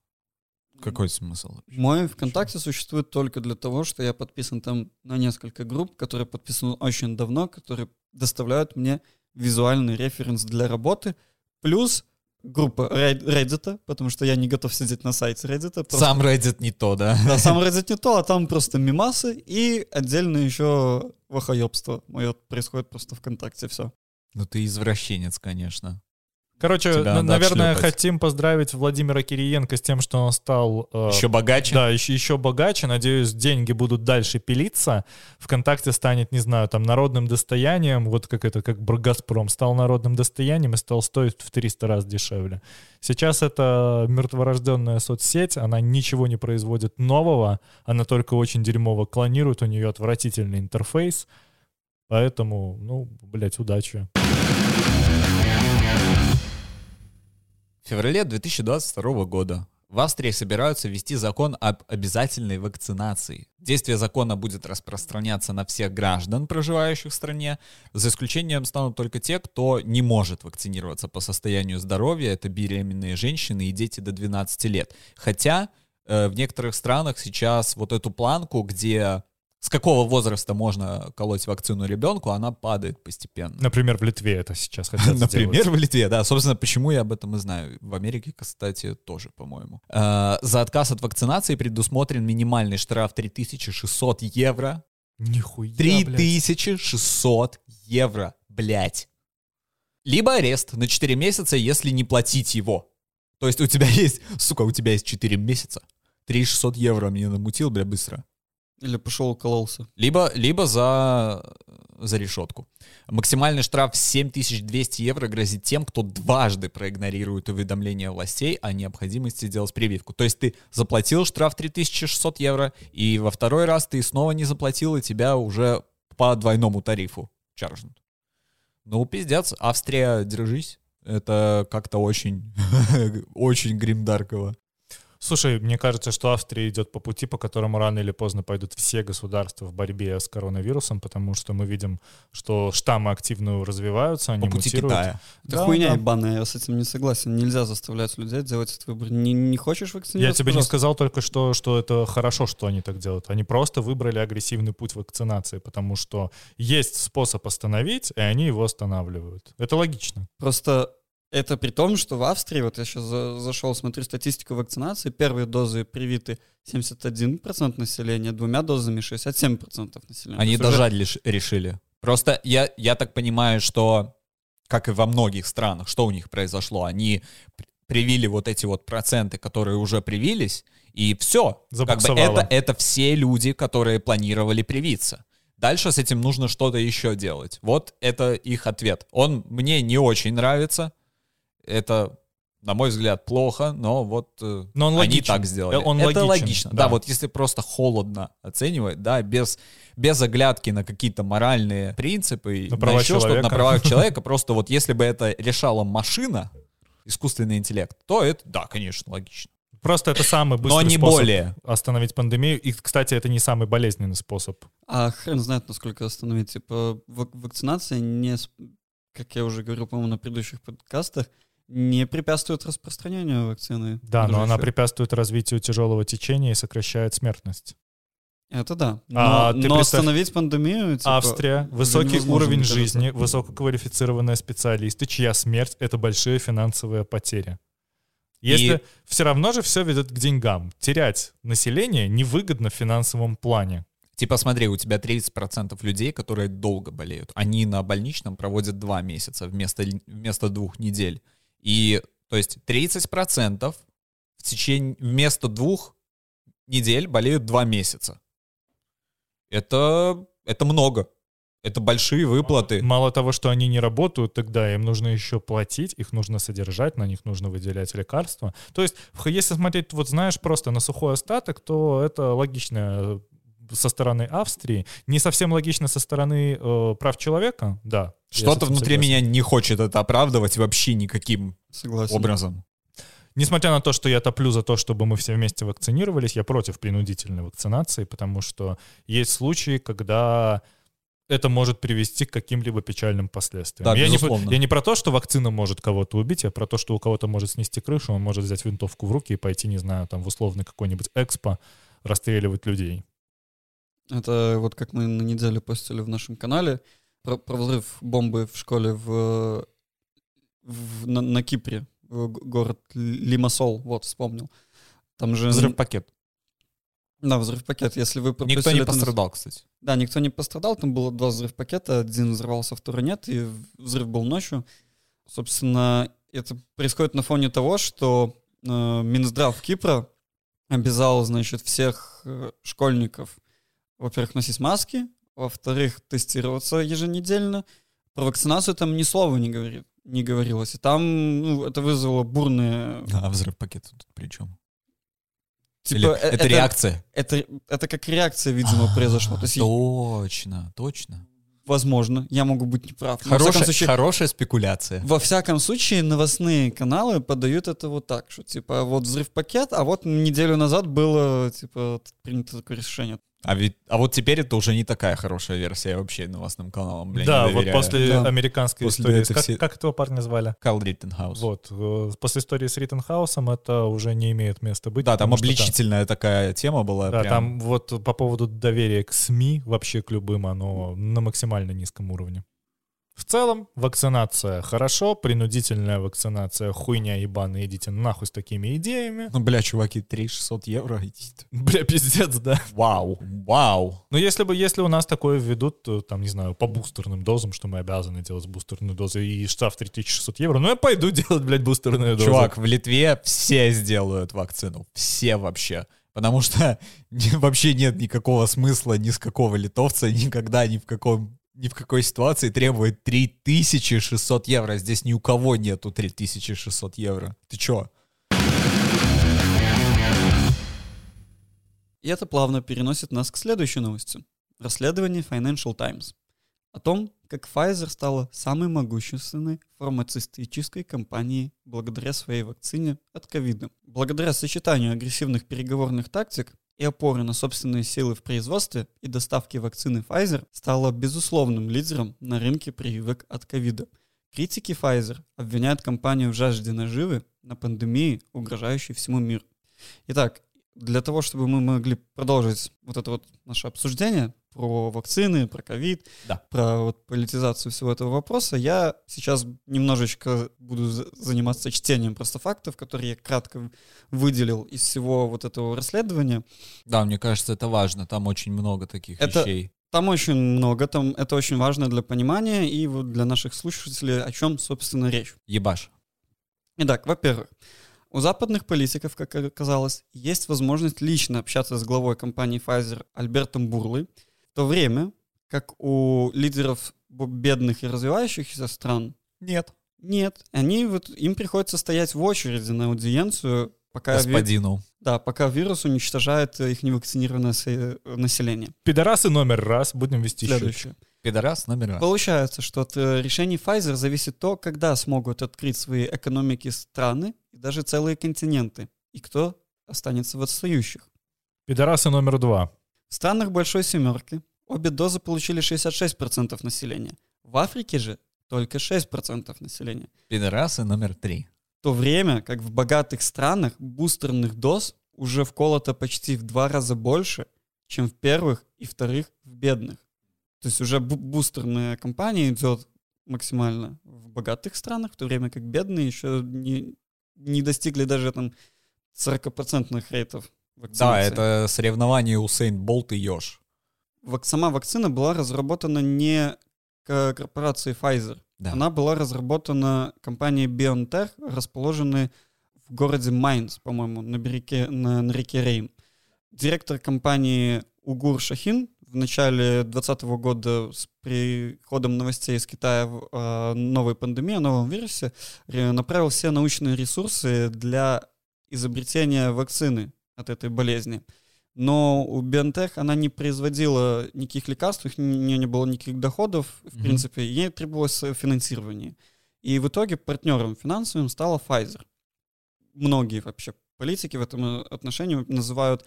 Speaker 3: Какой смысл?
Speaker 1: Мой ВКонтакте существует только для того, что я подписан там на несколько групп, которые подписаны очень давно, которые доставляют мне визуальный референс для работы, плюс группа Red- Reddit, потому что я не готов сидеть на сайте Reddit. просто-
Speaker 3: Сам Reddit не то, да?
Speaker 1: Да, сам Reddit не то, а там просто мимасы и отдельно еще вахоебство мое происходит просто ВКонтакте, все.
Speaker 3: Ну ты извращенец, конечно.
Speaker 2: Короче,
Speaker 3: Тебя
Speaker 2: наверное,
Speaker 3: отшлепать.
Speaker 2: хотим поздравить Владимира Кириенко с тем, что он стал... э,
Speaker 3: Еще богаче?
Speaker 2: Да, еще, еще богаче. Надеюсь, деньги будут дальше пилиться. ВКонтакте станет, не знаю, там, народным достоянием. Вот как это, как Газпром стал народным достоянием и стал стоить в 300 раз дешевле. Сейчас это мертворожденная соцсеть. Она ничего не производит нового. Она только очень дерьмово клонирует. У нее отвратительный интерфейс. Поэтому, ну, блядь, удачи.
Speaker 3: Феврале 2022 года в Австрии собираются ввести закон об обязательной вакцинации. Действие закона будет распространяться на всех граждан, проживающих в стране. За исключением станут только те, кто не может вакцинироваться по состоянию здоровья. Это беременные женщины и дети до 12 лет. Хотя э, в некоторых странах сейчас вот эту планку, где с какого возраста можно колоть вакцину ребенку, она падает постепенно.
Speaker 2: Например, в Литве это сейчас хотят
Speaker 3: Например, в Литве, да. Собственно, почему я об этом и знаю. В Америке, кстати, тоже, по-моему. Э, За отказ от вакцинации предусмотрен минимальный штраф 3600 евро.
Speaker 2: Нихуя, блядь.
Speaker 3: 3600 евро, блядь. Либо арест на 4 месяца, если не платить его. То есть у тебя есть, сука, у тебя есть 4 месяца. 3600 евро мне намутил, бля, быстро.
Speaker 1: Или пошел укололся.
Speaker 3: Либо, либо за, за решетку. Максимальный штраф 7200 евро грозит тем, кто дважды проигнорирует уведомления властей о необходимости сделать прививку. То есть ты заплатил штраф 3600 евро, и во второй раз ты снова не заплатил, и тебя уже по двойному тарифу чаржнут. Ну, пиздец, Австрия, держись. Это как-то очень, очень гримдарково.
Speaker 2: Слушай, мне кажется, что Австрия идет по пути, по которому рано или поздно пойдут все государства в борьбе с коронавирусом, потому что мы видим, что штаммы активно развиваются, они
Speaker 3: По пути
Speaker 2: мутируют.
Speaker 3: Китая.
Speaker 1: Это
Speaker 2: Да,
Speaker 1: хуйня
Speaker 2: да.
Speaker 1: ебаная, я с этим не согласен. Нельзя заставлять людей делать этот выбор. Не, не хочешь
Speaker 2: Я
Speaker 1: вакцинироваться?
Speaker 2: тебе не
Speaker 1: пожалуйста.
Speaker 2: сказал только что, что это хорошо, что они так делают. Они просто выбрали агрессивный путь вакцинации, потому что есть способ остановить, и они его останавливают. Это логично.
Speaker 1: Просто Это при том, что в Австрии, вот я сейчас за, зашел, смотрю статистику вакцинации, первые дозы привиты 71% населения, двумя дозами 67% населения.
Speaker 3: Они дожать уже... решили. Просто я, я так понимаю, что, как и во многих странах, что у них произошло? Они привили вот эти вот проценты, которые уже привились, и все. Как бы это, это все люди, которые планировали привиться. Дальше с этим нужно что-то еще делать. Вот это их ответ. Он мне не очень нравится. Это, на мой взгляд, плохо, но вот э, но он они логичен. так сделали.
Speaker 2: Он
Speaker 3: это
Speaker 2: логичен,
Speaker 3: логично. Да. да, вот если просто холодно оценивать, да, без, без оглядки на какие-то моральные принципы,
Speaker 2: на, на еще что-то,
Speaker 3: на права человека, просто вот если бы это решала машина, искусственный интеллект, то это, да, конечно, логично.
Speaker 2: Просто это самый быстрый
Speaker 3: Но не
Speaker 2: способ
Speaker 3: более.
Speaker 2: остановить пандемию. И, кстати, это не самый болезненный способ.
Speaker 1: А хрен знает, насколько остановить. Типа, вакцинация не, как я уже говорил, по-моему, на предыдущих подкастах, не препятствует распространению вакцины.
Speaker 2: Да, но она препятствует развитию тяжелого течения и сокращает смертность.
Speaker 1: Это да. Но, а, но представь, остановить пандемию...
Speaker 2: Типа, Австрия, высокий уровень жизни, высококвалифицированные специалисты, чья смерть — это большие финансовые потери. Если и... все равно же все ведет к деньгам. Терять население невыгодно в финансовом плане.
Speaker 3: Типа смотри, у тебя 30% людей, которые долго болеют. Они на больничном проводят два месяца вместо, вместо двух недель. И то есть 30% в течение вместо двух недель болеют два месяца. Это, это много. Это большие выплаты.
Speaker 2: Мало того, что они не работают, тогда им нужно еще платить, их нужно содержать, на них нужно выделять лекарства. То есть, если смотреть, вот знаешь, просто на сухой остаток, то это логично э, со стороны Австрии, не совсем логично со стороны э, прав человека, да.
Speaker 3: Что-то внутри согласен. меня не хочет это оправдывать вообще никаким согласен. образом.
Speaker 2: Несмотря на то, что я топлю за то, чтобы мы все вместе вакцинировались, я против принудительной вакцинации, потому что есть случаи, когда это может привести к каким-либо печальным последствиям.
Speaker 3: Да,
Speaker 2: я, не, я не про то, что вакцина может кого-то убить, а про то, что у кого-то может снести крышу, он может взять винтовку в руки и пойти, не знаю, там в условный какой-нибудь экспо, расстреливать людей.
Speaker 1: Это вот как мы на неделю постили в нашем канале про, про взрыв бомбы в школе в, в, на, на Кипре, в город Лимассол, вот, вспомнил. Там же...
Speaker 3: Взрыв пакет.
Speaker 1: Да, взрыв пакет. Если вы
Speaker 3: Никто не пострадал, кстати.
Speaker 1: Да, никто не пострадал. Там было два взрыв пакета. Один взорвался, второй нет. И взрыв был ночью. Собственно, это происходит на фоне того, что э, Минздрав Кипра обязал, значит, всех э, школьников, во-первых, носить маски, во-вторых, тестироваться еженедельно. Про вакцинацию там ни слова не, говорит, не говорилось. И там ну, это вызвало бурные...
Speaker 3: А взрыв пакета тут при чем? Типа, Или это, это реакция?
Speaker 1: Это, это как реакция, видимо, произошла. То есть,
Speaker 3: точно, точно.
Speaker 1: Возможно, я могу быть неправ.
Speaker 3: Хорошая, случае, хорошая спекуляция.
Speaker 1: Во всяком случае, новостные каналы подают это вот так, что типа вот взрыв пакет, а вот неделю назад было типа принято такое решение.
Speaker 3: А, ведь, а вот теперь это уже не такая хорошая версия вообще новостным каналам, блин,
Speaker 2: Да, вот после да. американской после истории. Как, все... как этого парня звали?
Speaker 3: Карл Риттенхаус.
Speaker 2: Вот. Э, после истории с Риттенхаусом это уже не имеет места быть.
Speaker 3: Да, там обличительная там, такая тема была.
Speaker 2: Да, прям... там вот по поводу доверия к СМИ, вообще к любым, оно на максимально низком уровне. В целом, вакцинация хорошо, принудительная вакцинация хуйня ебаная, идите нахуй с такими идеями.
Speaker 3: Ну, бля, чуваки, 3600 евро, идите.
Speaker 2: Бля, пиздец, да.
Speaker 3: Вау, вау.
Speaker 2: Ну, если бы, если у нас такое введут, то, там, не знаю, по бустерным дозам, что мы обязаны делать бустерную дозу, и штраф 3600 евро, ну, я пойду делать, блядь, бустерную дозу.
Speaker 3: Чувак, в Литве все сделают вакцину, все вообще. Потому что вообще нет никакого смысла ни с какого литовца никогда ни в каком ни в какой ситуации требует 3600 евро. Здесь ни у кого нету 3600 евро. Ты чё?
Speaker 1: И это плавно переносит нас к следующей новости. Расследование Financial Times о том, как Pfizer стала самой могущественной фармацевтической компанией благодаря своей вакцине от ковида. Благодаря сочетанию агрессивных переговорных тактик и опоры на собственные силы в производстве и доставке вакцины Pfizer стала безусловным лидером на рынке прививок от ковида. Критики Pfizer обвиняют компанию в жажде наживы на пандемии, угрожающей всему миру. Итак, для того, чтобы мы могли продолжить вот это вот наше обсуждение, про вакцины, про ковид,
Speaker 3: да.
Speaker 1: про вот политизацию всего этого вопроса, я сейчас немножечко буду заниматься чтением просто фактов, которые я кратко выделил из всего вот этого расследования.
Speaker 3: Да, мне кажется, это важно. Там очень много таких это, вещей.
Speaker 1: Там очень много, там это очень важно для понимания и вот для наших слушателей, о чем, собственно, речь.
Speaker 3: Ебаш.
Speaker 1: Итак, во-первых, у западных политиков, как оказалось, есть возможность лично общаться с главой компании Pfizer Альбертом Бурлой, в то время как у лидеров бедных и развивающихся стран
Speaker 3: нет.
Speaker 1: Нет, они вот им приходится стоять в очереди на аудиенцию, пока
Speaker 3: господину. Ви...
Speaker 1: Да, пока вирус уничтожает их невакцинированное население.
Speaker 2: Пидорасы номер раз, будем вести
Speaker 1: Следующее. Счет.
Speaker 3: Пидорас номер раз.
Speaker 1: Получается, что от э, решений Pfizer зависит то, когда смогут открыть свои экономики страны и даже целые континенты, и кто останется в отстающих.
Speaker 2: Пидорасы номер два.
Speaker 1: В странах Большой Семерки обе дозы получили 66% населения. В Африке же только 6% населения.
Speaker 3: Пидорасы номер три.
Speaker 1: В то время как в богатых странах бустерных доз уже вколото почти в два раза больше, чем в первых и вторых в бедных. То есть уже бустерная кампания идет максимально в богатых странах, в то время как бедные еще не, не достигли даже там 40% рейтов
Speaker 3: вакцинации. Да, это соревнование Усейн Болт и Йош.
Speaker 1: Сама вакцина была разработана не корпорацией Pfizer. Да. Она была разработана компанией BioNTech, расположенной в городе Майнц, по-моему, на, береге, на, на реке Рейн. Директор компании Угур Шахин в начале 2020 года с приходом новостей из Китая в э, новой пандемии, о новом вирусе, направил все научные ресурсы для изобретения вакцины от этой болезни. Но у BioNTech она не производила никаких лекарств, у нее не было никаких доходов, в mm-hmm. принципе, ей требовалось финансирование. И в итоге партнером финансовым стала Pfizer. Многие вообще политики в этом отношении называют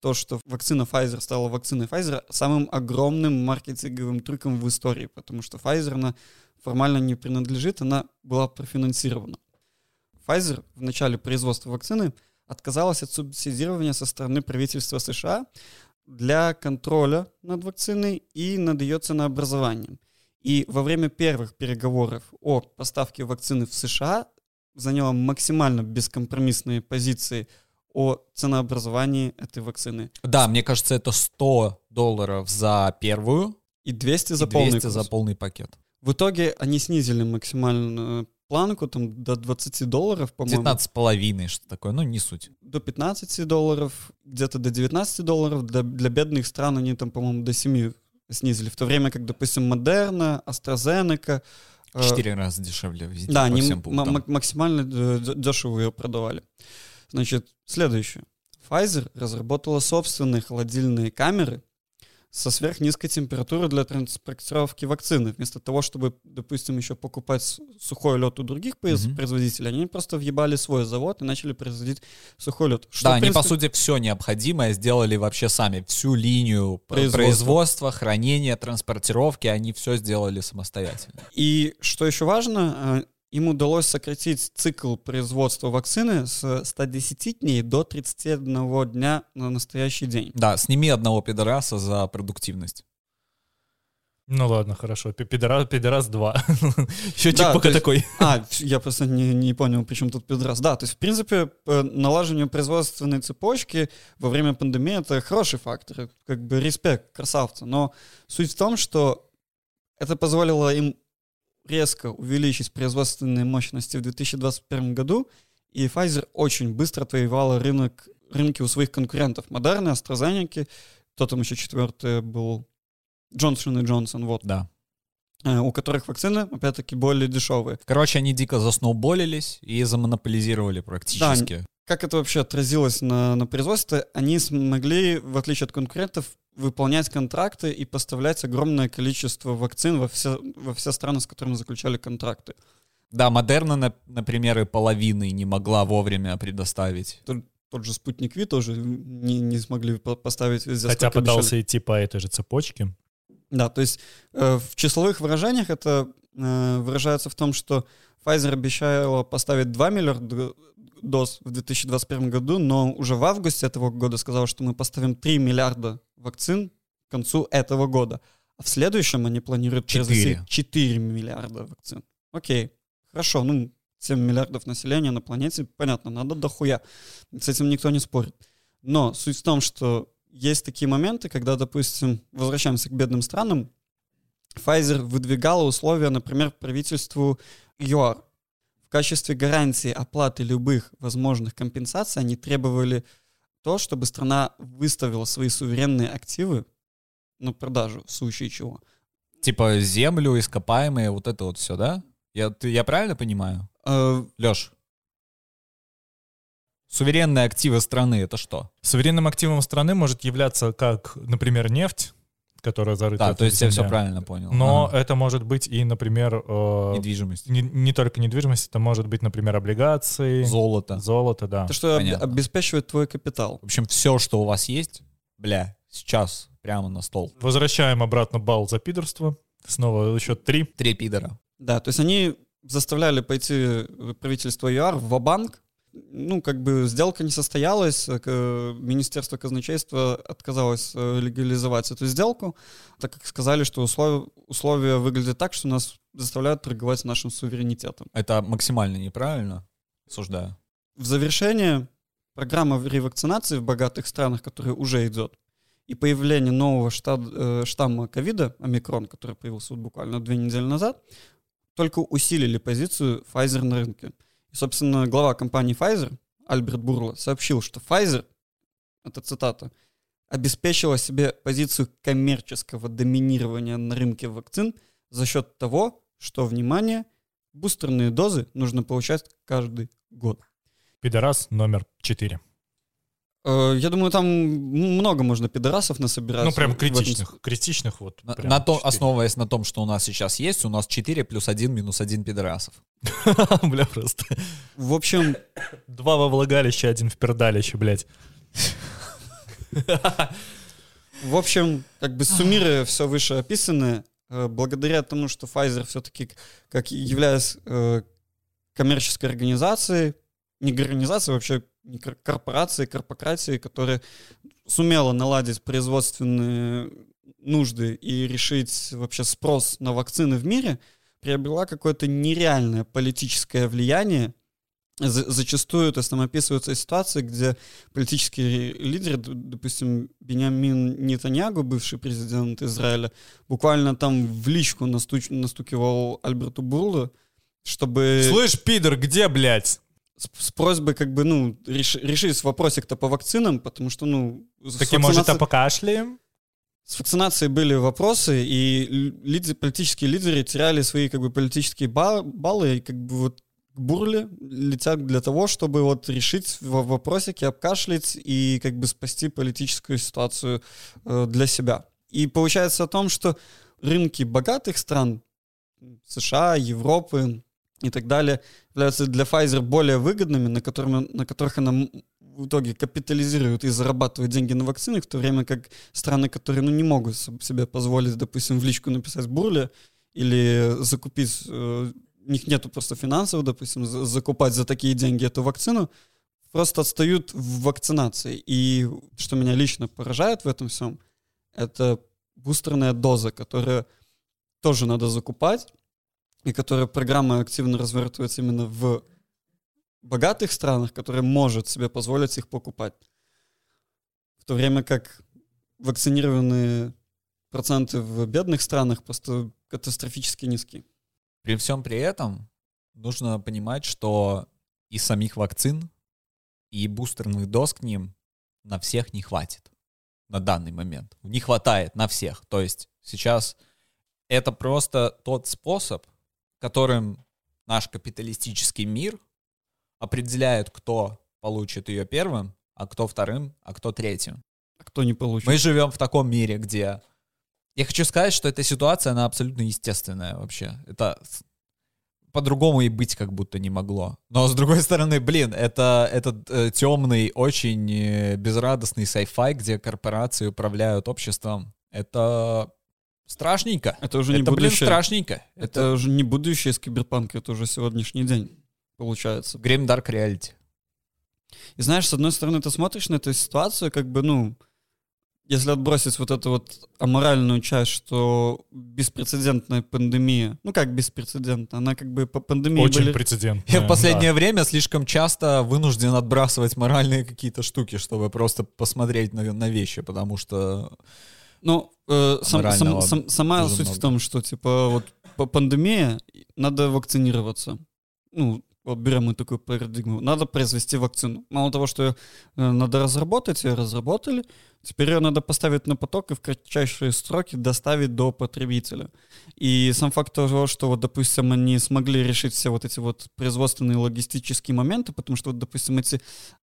Speaker 1: то, что вакцина Pfizer стала вакциной Pfizer, самым огромным маркетинговым трюком в истории, потому что Pfizer, она формально не принадлежит, она была профинансирована. Pfizer в начале производства вакцины отказалась от субсидирования со стороны правительства США для контроля над вакциной и над ее ценообразованием. И во время первых переговоров о поставке вакцины в США заняла максимально бескомпромиссные позиции – о ценообразовании этой вакцины.
Speaker 3: Да, мне кажется, это 100 долларов за первую.
Speaker 1: И 200 за
Speaker 3: и 200
Speaker 1: полный
Speaker 3: курс. за полный пакет.
Speaker 1: В итоге они снизили максимальную планку там до 20 долларов, по-моему.
Speaker 3: 19 с половиной, что такое, ну не суть.
Speaker 1: До 15 долларов, где-то до 19 долларов. Для, для бедных стран они там, по-моему, до 7 снизили. В то время как, допустим, Модерна, AstraZeneca...
Speaker 3: Э, Четыре э, раза дешевле
Speaker 1: везде Да, они максимально дешево ее продавали. Значит, следующее. Pfizer разработала собственные холодильные камеры со сверхнизкой температурой для транспортировки вакцины. Вместо того, чтобы, допустим, еще покупать сухой лед у других mm-hmm. производителей, они просто въебали свой завод и начали производить сухой лед.
Speaker 3: Что, да, принципе, они, по сути, все необходимое сделали вообще сами. Всю линию производства. производства, хранения, транспортировки, они все сделали самостоятельно.
Speaker 1: И что еще важно, э, им удалось сократить цикл производства вакцины с 110 дней до 31 дня на настоящий день.
Speaker 3: Да, сними одного пидораса за продуктивность.
Speaker 2: Ну ладно, хорошо. Пидорас, пидорас 2. Счетчик да, пока есть, такой.
Speaker 1: А, я просто не, не понял, почему тут пидорас. Да, то есть, в принципе, налаживание производственной цепочки во время пандемии — это хороший фактор. Как бы респект, красавцы. Но суть в том, что это позволило им резко увеличить производственные мощности в 2021 году, и Pfizer очень быстро отвоевала рынок, рынки у своих конкурентов. Moderna, AstraZeneca, кто там еще четвертый был, Джонсон и Джонсон, вот.
Speaker 3: Да.
Speaker 1: Э, у которых вакцины, опять-таки, более дешевые.
Speaker 3: Короче, они дико засноуболились и замонополизировали практически.
Speaker 1: Да, как это вообще отразилось на, на производстве? Они смогли, в отличие от конкурентов, выполнять контракты и поставлять огромное количество вакцин во все, во все страны, с которыми заключали контракты.
Speaker 3: Да, Модерна, например, и половины не могла вовремя предоставить.
Speaker 1: Тот, тот же спутник Ви тоже не, не смогли поставить.
Speaker 2: Хотя пытался обещали. идти по этой же цепочке.
Speaker 1: Да, то есть э, в числовых выражениях это э, выражается в том, что Pfizer обещала поставить 2 миллиарда доз в 2021 году, но уже в августе этого года сказала, что мы поставим 3 миллиарда вакцин к концу этого года. А в следующем они планируют
Speaker 3: 4.
Speaker 1: 4 миллиарда вакцин. Окей, хорошо, ну 7 миллиардов населения на планете, понятно, надо дохуя. С этим никто не спорит. Но суть в том, что есть такие моменты, когда, допустим, возвращаемся к бедным странам, Pfizer выдвигала условия, например, правительству ЮАР. В качестве гарантии оплаты любых возможных компенсаций они требовали то, чтобы страна выставила свои суверенные активы на продажу, в случае чего.
Speaker 3: Типа землю, ископаемые, вот это вот все, да? Я, ты, я правильно понимаю?
Speaker 1: Э,
Speaker 3: Леш, суверенные активы страны это что?
Speaker 2: Суверенным активом страны может являться как, например, нефть, которая зарыта
Speaker 3: Да, то есть я все правильно понял.
Speaker 2: Но
Speaker 3: Ага.
Speaker 2: это может быть и, например, э,
Speaker 3: недвижимость,
Speaker 2: не, не только недвижимость, это может быть, например, облигации,
Speaker 3: золото.
Speaker 2: золото, да.
Speaker 1: то, что
Speaker 3: понятно.
Speaker 1: обеспечивает твой капитал.
Speaker 3: В общем, все, что у вас есть, бля, сейчас прямо на стол.
Speaker 2: Возвращаем обратно балл за пидорство. Снова счет три.
Speaker 3: Три пидора.
Speaker 1: Да, то есть они заставляли пойти правительство ЮАР в банк ну, как бы сделка не состоялась, э, Министерство казначейства отказалось э, легализовать эту сделку, так как сказали, что условия, условия выглядят так, что нас заставляют торговать нашим суверенитетом.
Speaker 3: Это максимально неправильно, осуждаю.
Speaker 1: В завершение программа ревакцинации в богатых странах, которая уже идет, и появление нового штат- э, штамма ковида, омикрон, который появился буквально две недели назад, только усилили позицию Pfizer на рынке. И, собственно, глава компании Pfizer, Альберт Бурла, сообщил, что Pfizer, это цитата, обеспечила себе позицию коммерческого доминирования на рынке вакцин за счет того, что, внимание, бустерные дозы нужно получать каждый год.
Speaker 2: Пидорас номер четыре.
Speaker 1: Я думаю, там много можно пидорасов насобирать.
Speaker 2: Ну, прям
Speaker 1: в этом
Speaker 2: критичных. Критичных вот.
Speaker 3: На, на то, основываясь на том, что у нас сейчас есть, у нас 4 плюс 1 минус 1 пидорасов.
Speaker 2: Бля, просто.
Speaker 1: В общем,
Speaker 2: Два во влагалище, один в пердалище, блядь.
Speaker 1: в общем, как бы суммируя все вышеописанное, э, благодаря тому, что Pfizer все-таки, как являясь э, коммерческой организацией, не организацией, вообще не кор- корпорацией, корпократией, которая сумела наладить производственные нужды и решить вообще спрос на вакцины в мире, приобрела какое-то нереальное политическое влияние. За- Зачастую, то есть там описываются ситуации, где политические лидеры, допустим, Бениамин Нетаньягу, бывший президент Израиля, буквально там в личку настуч- настукивал Альберту Бурлу, чтобы
Speaker 2: Слышь, пидор, где, блядь?
Speaker 1: С, с просьбой как бы, ну, реш- решить вопросик-то по вакцинам, потому что, ну... с
Speaker 2: Таки, может, а
Speaker 1: вакцинацией-
Speaker 2: покашляем?
Speaker 1: с вакцинацией были вопросы, и лидер- политические лидеры теряли свои как бы политические ба- баллы, и как бы вот к Бурле летят для того, чтобы вот решить вопросики, обкашлять и как бы спасти политическую ситуацию э, для себя. И получается о том, что рынки богатых стран, США, Европы и так далее, являются для Pfizer более выгодными, на, которыми, на которых она в итоге капитализирует и зарабатывает деньги на вакцины, в то время как страны, которые ну, не могут себе позволить, допустим, в личку написать бурле или закупить, э, у них нету просто финансов, допустим, за- закупать за такие деньги эту вакцину, просто отстают в вакцинации. И что меня лично поражает в этом всем, это бустерная доза, которая тоже надо закупать, и которая программа активно развертывается именно в богатых странах, которые может себе позволить их покупать. В то время как вакцинированные проценты в бедных странах просто катастрофически низкие.
Speaker 3: При всем при этом нужно понимать, что и самих вакцин, и бустерных доз к ним на всех не хватит на данный момент. Не хватает на всех. То есть сейчас это просто тот способ, которым наш капиталистический мир определяет, кто получит ее первым, а кто вторым, а кто третьим.
Speaker 1: А кто не получит?
Speaker 3: Мы живем в таком мире, где... Я хочу сказать, что эта ситуация, она абсолютно естественная вообще. Это по-другому и быть как будто не могло. Но с другой стороны, блин, это этот э, темный, очень э, безрадостный sci-fi, где корпорации управляют обществом. Это страшненько.
Speaker 1: Это уже не
Speaker 3: это, блин,
Speaker 1: будущее.
Speaker 3: страшненько.
Speaker 1: Это
Speaker 3: Это
Speaker 1: уже не будущее из киберпанка, это уже сегодняшний день, получается.
Speaker 3: Dark Reality.
Speaker 1: И знаешь, с одной стороны, ты смотришь на эту ситуацию, как бы, ну, если отбросить вот эту вот аморальную часть, что беспрецедентная пандемия, ну как беспрецедентная, она как бы по пандемии
Speaker 2: Очень
Speaker 1: были...
Speaker 2: прецедентная.
Speaker 3: Я в последнее
Speaker 2: да.
Speaker 3: время слишком часто вынужден отбрасывать моральные какие-то штуки, чтобы просто посмотреть на, на вещи, потому что...
Speaker 1: Ну, э, сам, сам, сам- сама суть в том, что, типа, вот по- пандемия, надо вакцинироваться. Ну, вот берем мы такую парадигму. Надо произвести вакцину. Мало того, что ее э, надо разработать, ее разработали, теперь ее надо поставить на поток и в кратчайшие сроки доставить до потребителя. И сам факт того, что, вот, допустим, они смогли решить все вот эти вот производственные логистические моменты, потому что, вот, допустим, эти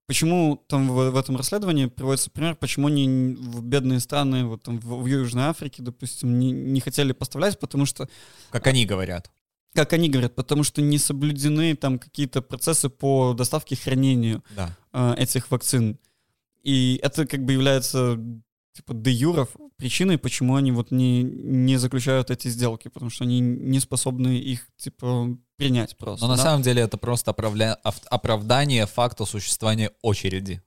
Speaker 1: Почему там в, в этом расследовании приводится пример, почему они в бедные страны, вот там в, в Южной Африке, допустим, не, не хотели поставлять, потому что,
Speaker 3: Как они говорят.
Speaker 1: как они говорят, потому что не соблюдены там какие-то процессы по доставке и хранению
Speaker 3: Да.
Speaker 1: э, этих вакцин. И это как бы является типа де юров причиной, почему они вот не, не заключают эти сделки, потому что они не способны их типа принять просто.
Speaker 3: Но на
Speaker 1: да?
Speaker 3: самом деле это просто оправля- ав- оправдание факта существования очереди.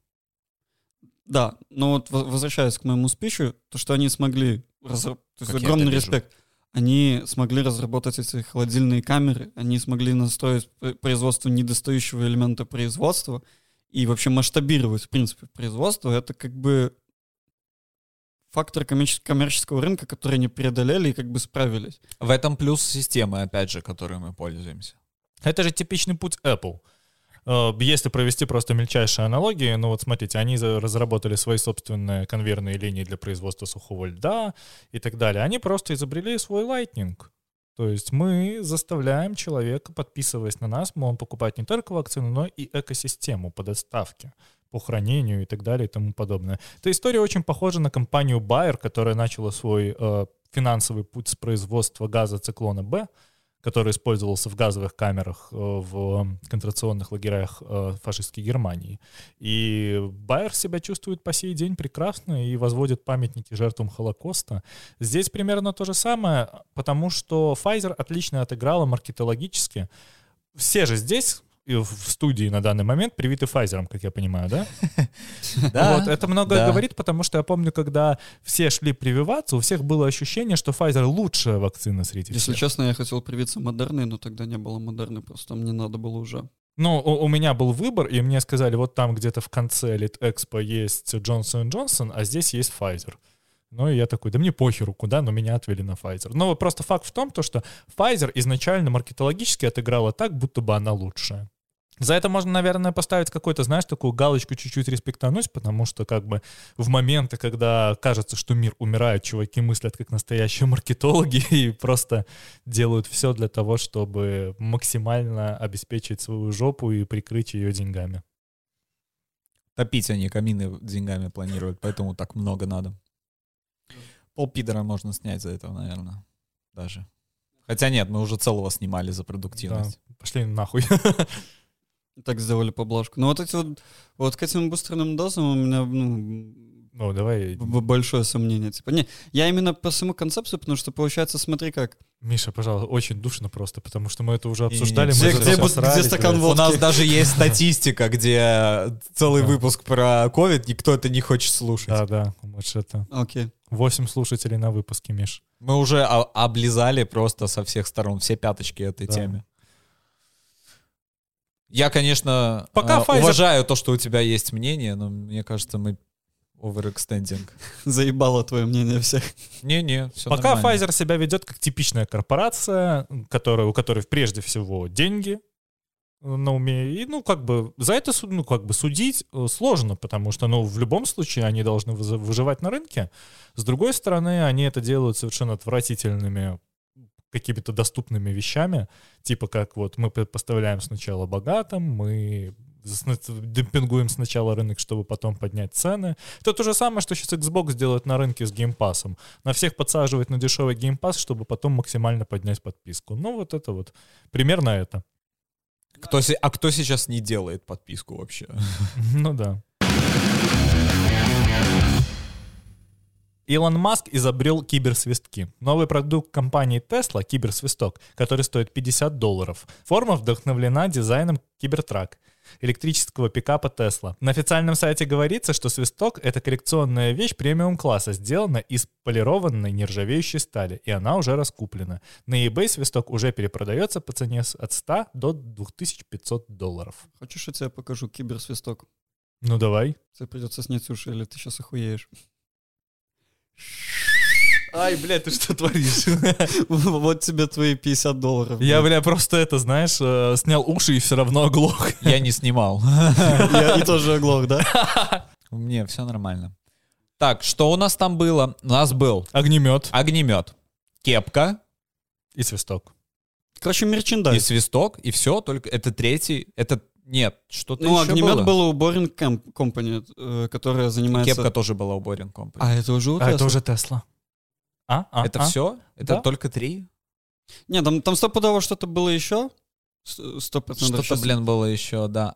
Speaker 1: Да, но вот во- возвращаясь к моему спичу, то, что они смогли, разра- то есть
Speaker 3: Как
Speaker 1: огромный респект, они смогли разработать эти холодильные камеры, они смогли настроить производство недостающего элемента производства и вообще масштабировать, в принципе, производство. Это как бы фактор коммерчес- коммерческого рынка, который они преодолели и как бы справились.
Speaker 3: В этом плюс системы, опять же, которой мы пользуемся.
Speaker 2: Это же типичный путь Apple. Э, Если провести просто мельчайшие аналогии, ну вот смотрите, они разработали свои собственные конвейерные линии для производства сухого льда и так далее. Они просто изобрели свой Lightning. То есть мы заставляем человека, подписываясь на нас, мы он покупать не только вакцину, но и экосистему по доставке, по хранению и так далее и тому подобное. Эта история очень похожа на компанию Bayer, которая начала свой э, финансовый путь с производства газа циклона Б, который использовался в газовых камерах э, в концентрационных лагерях э, фашистской Германии. И Байер себя чувствует по сей день прекрасно и возводит памятники жертвам Холокоста. Здесь примерно то же самое, потому что Pfizer отлично отыграла маркетологически. Все же здесь в студии на данный момент привиты Pfizer, как я понимаю, да? Вот, это многое
Speaker 3: да.
Speaker 2: говорит, потому что я помню, когда все шли прививаться, у всех было ощущение, что Pfizer лучшая вакцина среди
Speaker 1: Если
Speaker 2: всех.
Speaker 1: честно, я хотел привиться модерной, но тогда не было модерны, просто там не надо было уже.
Speaker 2: Ну, у, у меня был выбор, и мне сказали, вот там где-то в конце Лит-Экспо есть Johnson Johnson, а здесь есть Pfizer. Ну, и я такой, да мне похеру, куда, но меня отвели на Pfizer. Но просто факт в том, то, что Pfizer изначально маркетологически отыграла так, будто бы она лучшая. За это можно, наверное, поставить какой-то, знаешь, такую галочку чуть-чуть респектануть, потому что как бы в моменты, когда кажется, что мир умирает, чуваки мыслят как настоящие маркетологи и просто делают все для того, чтобы максимально обеспечить свою жопу и прикрыть ее деньгами.
Speaker 3: Топить они камины деньгами планируют, поэтому так много надо. Пол пидора можно снять за это, наверное, даже. Хотя нет, мы уже целого снимали за продуктивность.
Speaker 2: Да, пошли нахуй.
Speaker 1: Так сделали поблажку. Но вот эти вот, вот к этим бустерным дозам у меня ну,
Speaker 2: Ну, давай,
Speaker 1: б- большое сомнение. Типа, не, я именно по саму концепцию, потому что получается, смотри как.
Speaker 2: Миша, пожалуйста, очень душно просто, потому что мы это уже обсуждали.
Speaker 3: где-
Speaker 2: мы
Speaker 3: где
Speaker 2: посрались,
Speaker 1: где стакан водки?
Speaker 3: У нас даже есть статистика, где целый
Speaker 2: Да.
Speaker 3: выпуск про ковид, никто это не хочет слушать.
Speaker 2: Да, да, вот это.
Speaker 1: Окей.
Speaker 2: Восемь слушателей на выпуске, Миш.
Speaker 3: Мы уже облизали просто со всех сторон все пяточки этой
Speaker 2: Да.
Speaker 3: теме. Я, конечно,
Speaker 2: Пока
Speaker 3: э,
Speaker 2: Pfizer-
Speaker 3: уважаю то, что у тебя есть мнение, но мне кажется, мы overextending.
Speaker 1: Заебало твое мнение всех.
Speaker 3: Не-не, все
Speaker 2: Пока Pfizer себя ведет как типичная корпорация, которая, у которой прежде всего деньги э, на уме, и, ну, как бы, за это, ну, как бы, судить э, сложно, потому что, ну, в любом случае они должны выживать на рынке. С другой стороны, они это делают совершенно отвратительными какими-то доступными вещами, типа как вот мы поставляем сначала богатым, мы демпингуем сначала рынок, чтобы потом поднять цены. Это то же самое, что сейчас Xbox делает на рынке с геймпасом. На всех подсаживает на дешевый геймпас, чтобы потом максимально поднять подписку. Ну вот это вот, примерно это.
Speaker 3: Кто, а кто сейчас не делает подписку вообще?
Speaker 2: Ну да. Илон Маск изобрел киберсвистки. Новый продукт компании Tesla — киберсвисток, который стоит 50 долларов. Форма вдохновлена дизайном Кибертрак. электрического пикапа Tesla. На официальном сайте говорится, что свисток — это коллекционная вещь премиум-класса, сделана из полированной нержавеющей стали, и она уже раскуплена. На eBay свисток уже перепродается по цене от 100 до 2500 долларов.
Speaker 1: Хочешь, я тебе покажу киберсвисток?
Speaker 2: Ну давай.
Speaker 1: Тебе придется снять уши, или ты сейчас охуеешь.
Speaker 2: Ай, блядь, ты что творишь?
Speaker 1: Вот тебе твои 50 долларов.
Speaker 2: Я, бля, просто это, знаешь, э, снял уши и все равно оглох.
Speaker 3: Я не снимал.
Speaker 1: Я и тоже оглох, да?
Speaker 3: Мне все нормально. Так, что у нас там было? У нас был
Speaker 2: Огнемет
Speaker 3: огнемет, кепка
Speaker 2: и свисток.
Speaker 1: Короче,
Speaker 3: и
Speaker 1: мерчендайз.
Speaker 3: свисток, и все, только это третий, это нет, что-то
Speaker 1: Ну,
Speaker 3: еще
Speaker 1: огнемет
Speaker 3: было.
Speaker 1: было у Boring Camp Company, э, которая занимается...
Speaker 3: Кепка тоже была у Boring Company.
Speaker 1: А, это уже у
Speaker 2: А это уже Тесла. А? А?
Speaker 3: это
Speaker 2: А?
Speaker 3: все? Это
Speaker 2: Да.
Speaker 3: только три?
Speaker 1: Не, там, там стопудово что-то было еще. С- Сто процентов.
Speaker 3: Что-то, блин, было еще, да.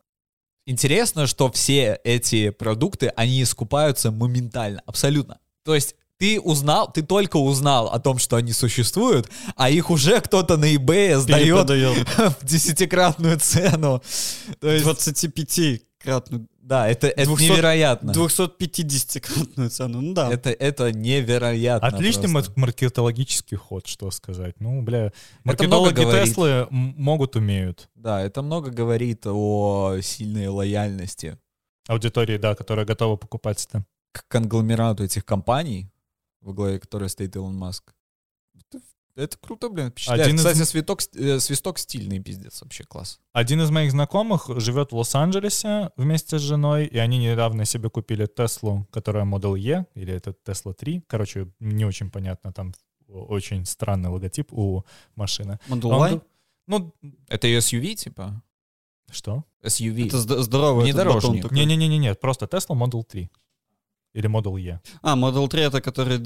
Speaker 3: Интересно, что все эти продукты, они искупаются моментально, абсолютно. То есть ты узнал, ты только узнал о том, что они существуют, а их уже кто-то на eBay сдает в десятикратную цену. То есть,
Speaker 1: 25-кратную,
Speaker 3: да, это, это
Speaker 1: 200
Speaker 3: невероятно.
Speaker 1: 250-кратную цену. Ну да.
Speaker 3: Это, это невероятно.
Speaker 2: Отличный
Speaker 3: просто.
Speaker 2: мар- маркетологический ход, что сказать. Ну, бля,
Speaker 3: Это много
Speaker 2: маркетологи
Speaker 3: говорит.
Speaker 2: Теслы могут, умеют.
Speaker 3: Да, это много говорит о сильной лояльности
Speaker 2: Аудитории, да, которая готова покупать это.
Speaker 3: к конгломерату этих компаний, во главе которой стоит Илон Маск. Это, это круто, блин, впечатляет.
Speaker 2: Один из-
Speaker 3: Кстати, свиток, э, свисток стильный, пиздец, вообще класс.
Speaker 2: Один из моих знакомых живет в Лос-Анджелесе вместе с женой, и они недавно себе купили Теслу, которая Model E, или это Tesla 3. Короче, не очень понятно, там очень странный логотип у машины.
Speaker 1: Model
Speaker 2: Он-
Speaker 1: Y?
Speaker 2: Ну,
Speaker 3: Это SUV, типа?
Speaker 2: что?
Speaker 3: SUV.
Speaker 1: Это зд- здоровый
Speaker 3: Внедорожник.
Speaker 2: Не-не-не-не, просто Tesla Model 3. Или Model E.
Speaker 1: А, Model 3 это который,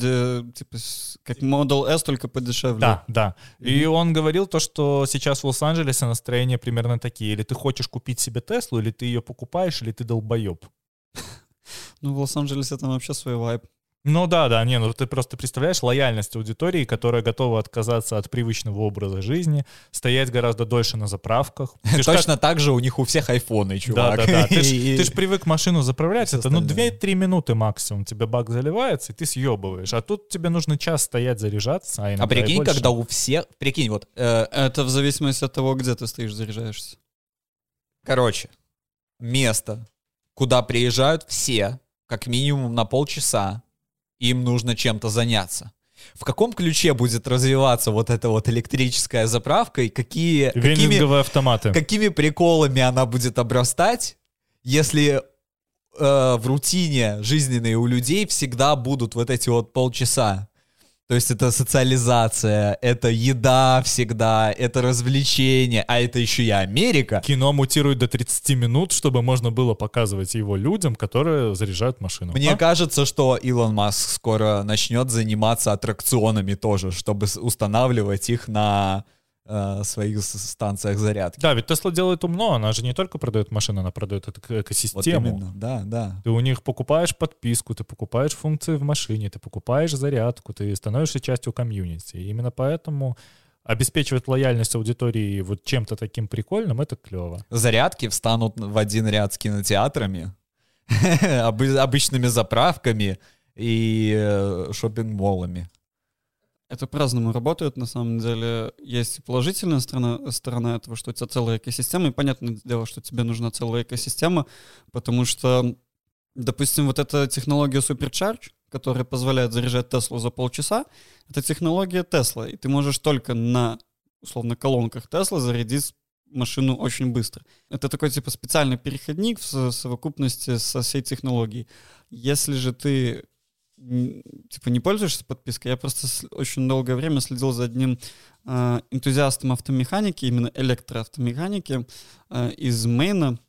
Speaker 1: типа, как Model S, только подешевле.
Speaker 2: Да, да. И он говорил то, что сейчас в Лос-Анджелесе настроения примерно такие. Или ты хочешь купить себе Теслу, или ты ее покупаешь, или ты долбоеб.
Speaker 1: Ну, в Лос-Анджелесе там вообще свой вайб.
Speaker 2: Ну да, да, не, ну ты просто представляешь лояльность аудитории, которая готова отказаться от привычного образа жизни, стоять гораздо дольше на заправках.
Speaker 3: Точно так же у них у всех айфоны,
Speaker 2: Да,
Speaker 3: чувак.
Speaker 2: да, да.
Speaker 3: И-
Speaker 2: ты ж привык машину заправлять, это ну
Speaker 3: остальное.
Speaker 2: 2-3 минуты максимум. Тебе бак заливается, и ты съебываешь. А тут тебе нужно час стоять заряжаться, а
Speaker 3: А прикинь, когда у всех... Прикинь, вот, э,
Speaker 1: Это в зависимости от того, где ты стоишь, заряжаешься.
Speaker 3: короче, место, куда приезжают все, как минимум на полчаса, им нужно чем-то заняться. В каком ключе будет развиваться вот эта вот электрическая заправка и какие, какими,
Speaker 2: автоматы.
Speaker 3: какими приколами она будет обрастать, если э, в рутине жизненной у людей всегда будут вот эти вот полчаса. То есть это социализация, это еда всегда, это развлечение, а это еще и Америка.
Speaker 2: Кино мутирует до 30 минут, чтобы можно было показывать его людям, которые заряжают машину.
Speaker 3: Мне
Speaker 2: А?
Speaker 3: кажется, что Илон Маск скоро начнет заниматься аттракционами тоже, чтобы устанавливать их на э, своих станциях зарядки.
Speaker 2: Да, ведь Тесла делает умно, она же не только продает машину, она продает эту эко-
Speaker 3: Вот
Speaker 2: экосистему.
Speaker 3: именно, да, да.
Speaker 2: Ты у них покупаешь подписку, ты покупаешь функции в машине, ты покупаешь зарядку, ты становишься частью комьюнити. И именно поэтому обеспечивать лояльность аудитории вот чем-то таким прикольным, это клево.
Speaker 3: Зарядки встанут в один ряд с кинотеатрами, обы- обычными заправками и э, шопинг-молами.
Speaker 1: Это по-разному работает, на самом деле. Есть положительная сторона, сторона этого, что у тебя целая экосистема, и понятное дело, что тебе нужна целая экосистема, потому что, допустим, вот эта технология Supercharge, которая позволяет заряжать Теслу за полчаса, это технология Тесла, и ты можешь только на, условно, колонках Тесла зарядить машину очень быстро. Это такой типа специальный переходник в со- совокупности со всей технологией. Если же ты типа не пользуешься подпиской, я просто очень долгое время следил за одним э, энтузиастом автомеханики, именно электроавтомеханики э, из Мейна.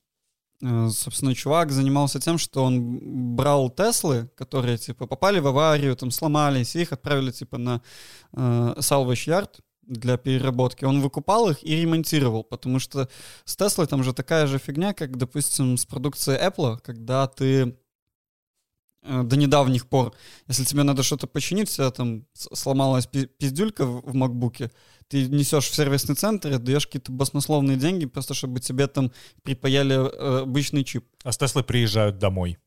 Speaker 1: Э, собственно, чувак занимался тем, что он брал Теслы, которые типа попали в аварию, там сломались, и их отправили типа на э, salvage yard для переработки. Он выкупал их и ремонтировал, потому что с Теслой там же такая же фигня, как, допустим, с продукцией Apple, когда ты до недавних пор, если тебе надо что-то починить, у тебя там сломалась пиздюлька в макбуке, ты несешь в сервисный центр и даешь какие-то баснословные деньги, просто чтобы тебе там припаяли э, обычный чип.
Speaker 2: А с Теслы приезжают домой.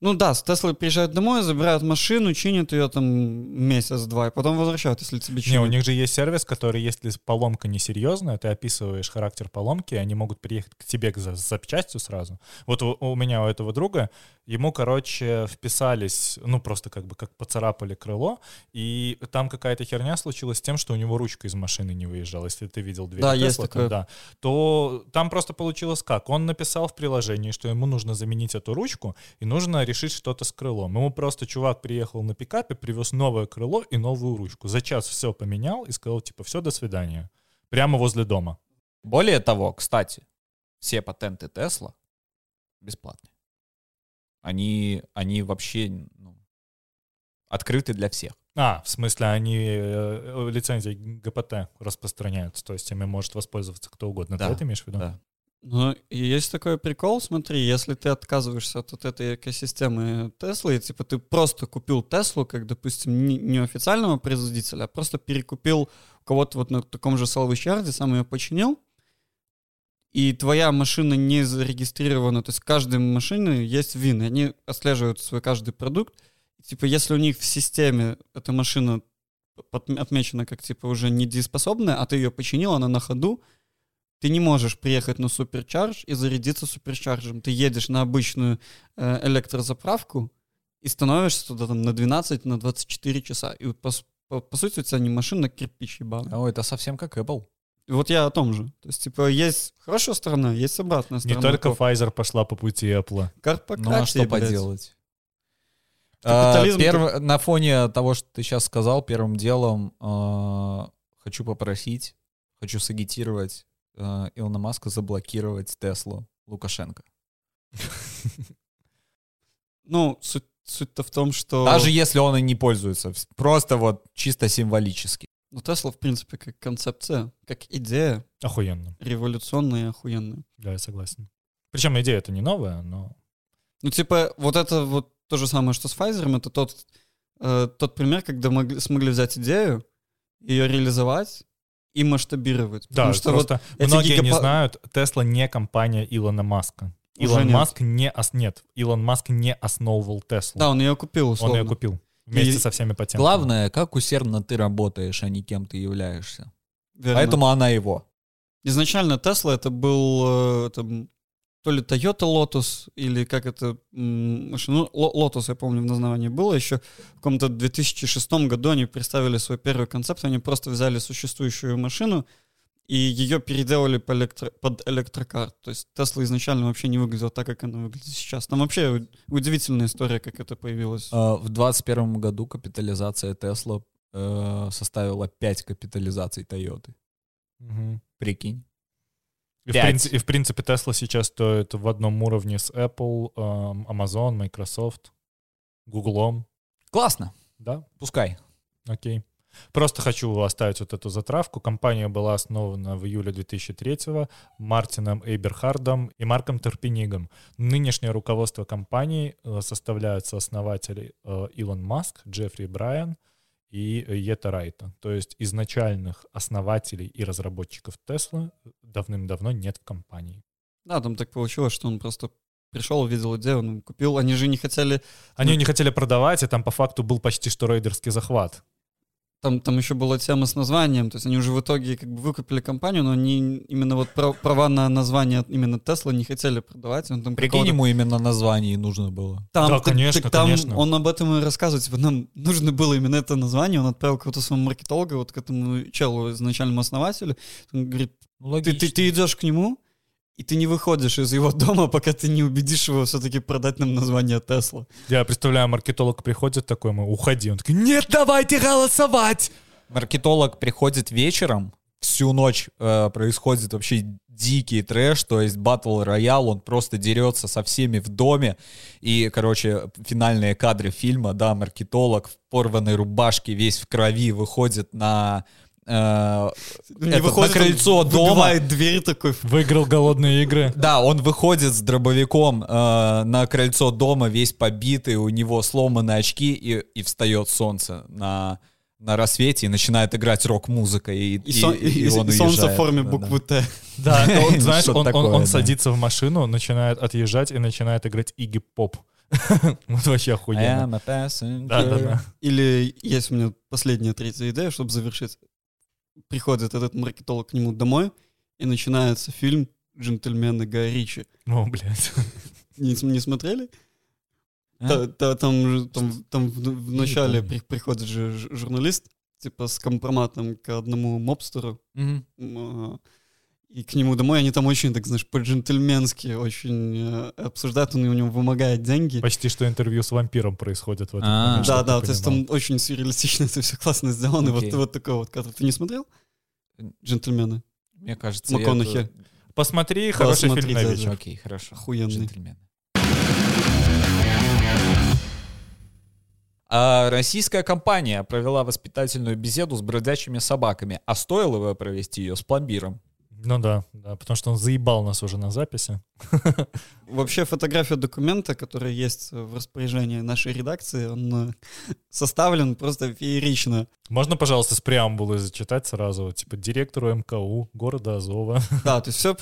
Speaker 1: Ну да, с Теслой приезжают домой, забирают машину, чинят ее там месяц-два, и потом возвращают, если тебе чинят.
Speaker 2: Не, у них же есть сервис, который, если поломка несерьезная, ты описываешь характер поломки, они могут приехать к тебе за запчастью сразу. Вот у, у меня, у этого друга, ему, короче, вписались, ну просто как бы как поцарапали крыло, и там какая-то херня случилась с тем, что у него ручка из машины не выезжала, если ты видел дверь
Speaker 1: да, Тесла, есть такое.
Speaker 2: да, то там просто получилось как? Он написал в приложении, что ему нужно заменить эту ручку, и нужно решить что-то с крылом. Ему просто чувак приехал на пикапе, привез новое крыло и новую ручку. За час все поменял и сказал, типа, все, до свидания. Прямо возле дома.
Speaker 3: Более того, кстати, все патенты Tesla бесплатные. Они, они вообще ну, открыты для всех.
Speaker 2: А, в смысле, они э, лицензии ГПТ распространяются, то есть ими может воспользоваться кто угодно. Да, Ты это имеешь в виду?
Speaker 3: Да.
Speaker 1: Ну, есть такой прикол, смотри, если ты отказываешься от вот этой экосистемы Теслы, и типа ты просто купил Теслу, как, допустим, не, не официального производителя, а просто перекупил у кого-то вот на таком же салвичарде, сам ее починил, и твоя машина не зарегистрирована, то есть каждой машине есть вин, они отслеживают свой каждый продукт, типа если у них в системе эта машина отмечена как типа уже недееспособная, а ты ее починил, она на ходу, ты не можешь приехать на суперчарж и зарядиться суперчарджем. Ты едешь на обычную э, электрозаправку и становишься туда там на 12, на 24 часа. И по, по, по сути у тебя не машина, а кирпич ебаный.
Speaker 3: О, это совсем как Apple.
Speaker 1: Вот я о том же. То есть, типа, есть хорошая сторона, есть обратная сторона.
Speaker 2: Не только Pfizer пошла по пути Apple.
Speaker 3: Карпократия, ну а что блядь. поделать? А, перв... На фоне того, что ты сейчас сказал, первым делом э, хочу попросить, хочу сагитировать э, Илона Маска заблокировать Теслу Лукашенко.
Speaker 1: Ну, суть, суть-то в том, что...
Speaker 3: Даже если он и не пользуется, просто вот чисто символически.
Speaker 1: Ну, Тесла, в принципе, как концепция, как идея.
Speaker 2: Охуенно.
Speaker 1: Революционная и охуенная.
Speaker 2: Да, я согласен. Причем идея это не новая, но...
Speaker 1: Ну, типа, вот это вот то же самое, что с Pfizer, это тот, э, тот пример, когда могли, смогли взять идею, ее реализовать, и масштабировать.
Speaker 2: Да, что просто вот многие гигап... не знают, Тесла не компания Илона Маска. Уже Илон нет. Маск не ос... нет, Илон Маск не основывал Теслу.
Speaker 1: Да, он ее купил, условно.
Speaker 2: Он ее купил вместе и... со всеми патентами.
Speaker 3: Главное, как усердно ты работаешь, а не кем ты являешься. Верно. Поэтому она его.
Speaker 1: Изначально Тесла это был э, это, то ли Toyota Lotus, или как это, ну, Lotus, я помню, в названии было еще, в каком-то 2006 году они представили свой первый концепт, они просто взяли существующую машину и ее переделали по электро, под электрокар. То есть Тесла изначально вообще не выглядела так, как она выглядит сейчас. Там вообще удивительная история, как это появилось.
Speaker 3: А, в 2021 году капитализация Тесла э, составила 5 капитализаций Тойоты. Угу. Прикинь.
Speaker 2: И в, принципе, и в принципе Tesla сейчас стоит в одном уровне с Apple, Amazon, Microsoft, Google.
Speaker 3: Классно.
Speaker 2: Да?
Speaker 3: Пускай.
Speaker 2: Окей. Просто хочу оставить вот эту затравку. Компания была основана в июле 2003-го Мартином Эйберхардом и Марком Терпенигом. Нынешнее руководство компании э, составляются основатели э, Илон Маск, Джеффри Брайан, и Ета Райта. То есть изначальных основателей и разработчиков Тесла давным-давно нет в компании.
Speaker 1: Да, там так получилось, что он просто пришел, увидел идею, он купил. Они же не хотели...
Speaker 2: Они ну... не хотели продавать, и там по факту был почти что рейдерский захват.
Speaker 1: Там, там еще была тема с названием, то есть они уже в итоге как бы выкупили компанию, но они именно вот права на название именно Тесла не хотели продавать. Он
Speaker 3: там Прикинь, ему именно название нужно было.
Speaker 1: Там,
Speaker 2: да, так, конечно, так,
Speaker 1: там
Speaker 2: конечно.
Speaker 1: Он об этом и рассказывает, типа, нам нужно было именно это название, он отправил какого-то своего маркетолога, вот к этому челу, изначальному основателю, он говорит, ну, ты, ты, ты идешь к нему, и ты не выходишь из его дома, пока ты не убедишь его все-таки продать нам название Тесла.
Speaker 2: Я представляю, маркетолог приходит такой, мы уходи. Он такой, нет, давайте голосовать!
Speaker 3: Маркетолог приходит вечером, всю ночь э, происходит вообще дикий трэш, то есть батл роял, он просто дерется со всеми в доме, и, короче, финальные кадры фильма, да, маркетолог в порванной рубашке, весь в крови, выходит на э,
Speaker 1: Не
Speaker 3: этот,
Speaker 1: выходит,
Speaker 3: на крыльцо
Speaker 1: он
Speaker 3: дома.
Speaker 1: дверь такой.
Speaker 2: Выиграл голодные игры.
Speaker 3: Да, он выходит с дробовиком э, на крыльцо дома, весь побитый, у него сломаны очки, и, и встает солнце на, на рассвете, и начинает играть рок-музыка, и,
Speaker 1: И, сон- и-
Speaker 3: и он
Speaker 1: и солнце в форме
Speaker 3: Да,
Speaker 1: буквы. Т.
Speaker 2: Да, он, знаешь, он, он-
Speaker 3: такое,
Speaker 2: он
Speaker 3: да.
Speaker 2: садится в машину, начинает отъезжать и начинает играть Игги Поп. Вот вообще охуенно. Да, да, да.
Speaker 1: Или есть у меня последняя третья идея, чтобы завершить. Приходит этот маркетолог к нему домой, и начинается фильм «Джентльмены Гая Ричи».
Speaker 2: О, блядь.
Speaker 1: Не, не смотрели?
Speaker 3: А?
Speaker 1: Та- та- Там, там, там в, в начале при- приходит же журналист, типа с компроматом к одному мобстеру,
Speaker 3: Мгм.
Speaker 1: И к нему домой они там очень, так знаешь, по-джентльменски очень э, обсуждают, он у него вымогает деньги.
Speaker 2: Почти что интервью с вампиром происходит в этот
Speaker 3: А.
Speaker 2: момент.
Speaker 1: Да, да, то есть там очень сюрреалистично это все классно сделано. и Вот, вот такой вот кадр. Ты не смотрел? Джентльмены.
Speaker 3: Мне кажется, я
Speaker 1: МакКонахи.
Speaker 3: это-
Speaker 2: Посмотри, хороший
Speaker 1: Посмотри,
Speaker 2: фильм на вечер.
Speaker 3: Окей, хорошо.
Speaker 1: Охуенный.
Speaker 3: Джентльмены. А российская компания провела воспитательную беседу с бродячими собаками, а стоило бы провести ее с пломбиром.
Speaker 2: Ну да, да, потому что он заебал нас уже на записи.
Speaker 1: Вообще фотография документа, который есть в распоряжении нашей редакции, он э, составлен просто феерично.
Speaker 2: Можно, пожалуйста, с преамбулы зачитать сразу? Типа директору МКУ города Азова.
Speaker 1: Да, то есть все,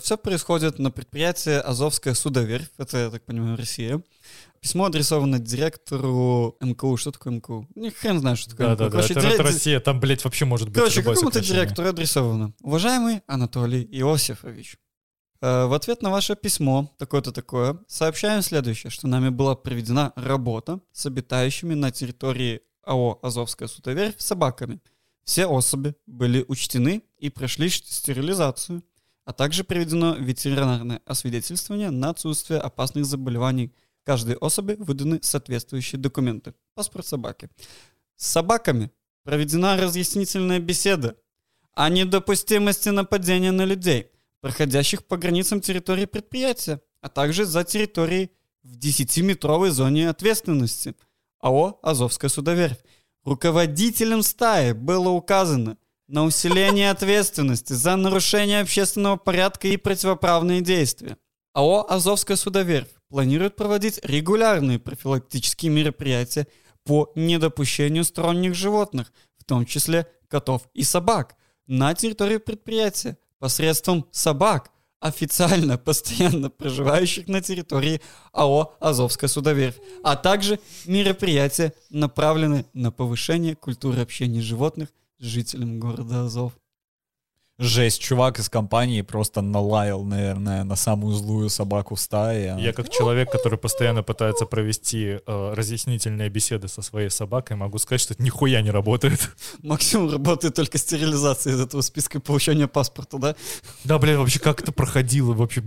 Speaker 1: все происходит на предприятии Азовская судоверфь, это, я так понимаю, Россия. Письмо адресовано директору МКУ. Что такое МКУ? Ни хрен знает, что такое
Speaker 2: Да,
Speaker 1: МКУ.
Speaker 2: да, да.
Speaker 1: Короче,
Speaker 2: Это,
Speaker 1: дире-
Speaker 2: это Россия, там, блядь, вообще может быть
Speaker 1: Короче, какому-то директору адресовано. Уважаемый Анатолий Иосифович, э, в ответ на ваше письмо, такое-то такое, сообщаем следующее, что нами была проведена работа с обитающими на территории АО «Азовская судоверфь» собаками. Все особи были учтены и прошли стерилизацию, а также проведено ветеринарное освидетельствование на отсутствие опасных заболеваний. Каждой особи выданы соответствующие документы. Паспорт собаки. С собаками проведена разъяснительная беседа о недопустимости нападения на людей, проходящих по границам территории предприятия, а также за территорией в 10-метровой зоне ответственности АО «Азовская судоверфь». Руководителям стаи было указано на усиление ответственности за нарушение общественного порядка и противоправные действия. АО «Азовская судоверфь» планирует проводить регулярные профилактические мероприятия по недопущению сторонних животных, в том числе котов и собак, на территории предприятия посредством собак, официально постоянно проживающих на территории АО «Азовская судоверфь», а также мероприятия, направленные на повышение культуры общения животных с жителями города Азов.
Speaker 3: Жесть, чувак из компании просто налаял, наверное, на самую злую собаку в стае.
Speaker 2: Я как человек, который постоянно пытается провести э, разъяснительные беседы со своей собакой, могу сказать, что это нихуя не работает.
Speaker 1: Максимум работает только стерилизация из этого списка и получения паспорта, да?
Speaker 2: Да, блин, вообще как это проходило? Вообще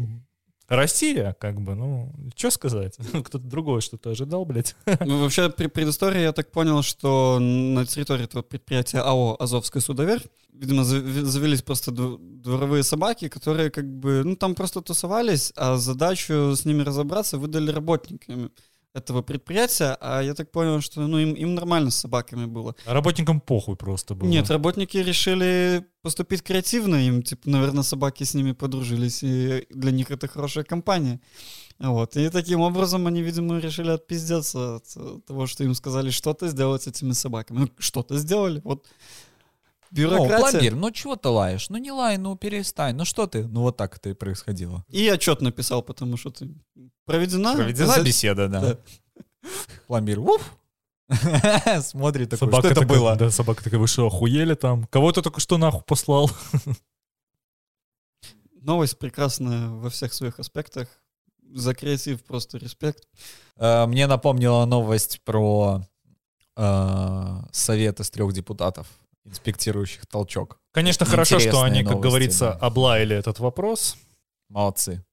Speaker 2: Россия, как бы, ну, что сказать? Кто-то другой что-то ожидал, блядь.
Speaker 1: Ну, вообще, при предыстории я так понял, что на территории этого предприятия АО «Азовская судоверфь», видимо, завелись просто дв- дворовые собаки, которые как бы, ну, там просто тусовались, а задачу с ними разобраться выдали работникам этого предприятия, а я так понял, что, ну, им, им нормально с собаками было.
Speaker 2: А Работникам похуй просто было.
Speaker 1: Нет, работники решили поступить креативно, им, типа, наверное, собаки с ними подружились, и для них это хорошая компания. Вот. И таким образом они, видимо, решили отпиздеться от э, того, что им сказали что-то сделать с этими собаками. Ну, что-то сделали. Вот
Speaker 3: Ну,
Speaker 1: бюрократия.
Speaker 3: пломбир, ну чего ты лаешь? Ну не лай, ну перестань. Ну что ты? Ну вот так это и происходило.
Speaker 1: И отчет написал, потому что ты проведена.
Speaker 3: Проведена
Speaker 1: за-
Speaker 3: беседа, да.
Speaker 1: Да.
Speaker 3: Пломбир, уф. Смотрит такой,
Speaker 2: Собака
Speaker 3: что это
Speaker 2: такая,
Speaker 3: было?
Speaker 2: Да, собака такая, вы что, охуели там? Кого ты только что нахуй послал?
Speaker 1: Новость прекрасная во всех своих аспектах. За креатив просто респект.
Speaker 3: Э, Мне напомнила новость про э, совет из трех депутатов, инспектирующих толчок.
Speaker 2: Конечно, хорошо, что
Speaker 3: Интересные
Speaker 2: они, как
Speaker 3: новости,
Speaker 2: говорится,
Speaker 3: да.
Speaker 2: облаяли этот вопрос.
Speaker 3: Молодцы.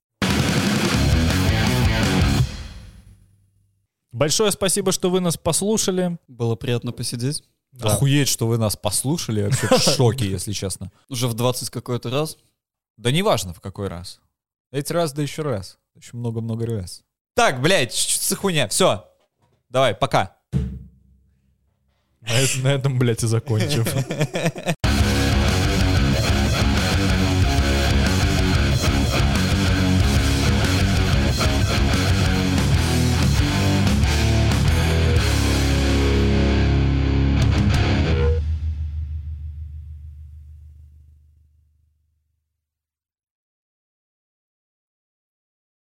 Speaker 2: Большое спасибо, что вы нас послушали.
Speaker 1: Было приятно посидеть.
Speaker 2: Да.
Speaker 3: Охуеть, что вы нас послушали. Я вообще в шоке, если честно.
Speaker 1: Уже в 20 какой-то раз.
Speaker 3: Да неважно в какой раз. Эти раз, да еще раз. Еще много-много раз. Так, блядь, что за хуйня? Все. Давай, пока.
Speaker 2: На, эт- на этом, блядь, и закончим.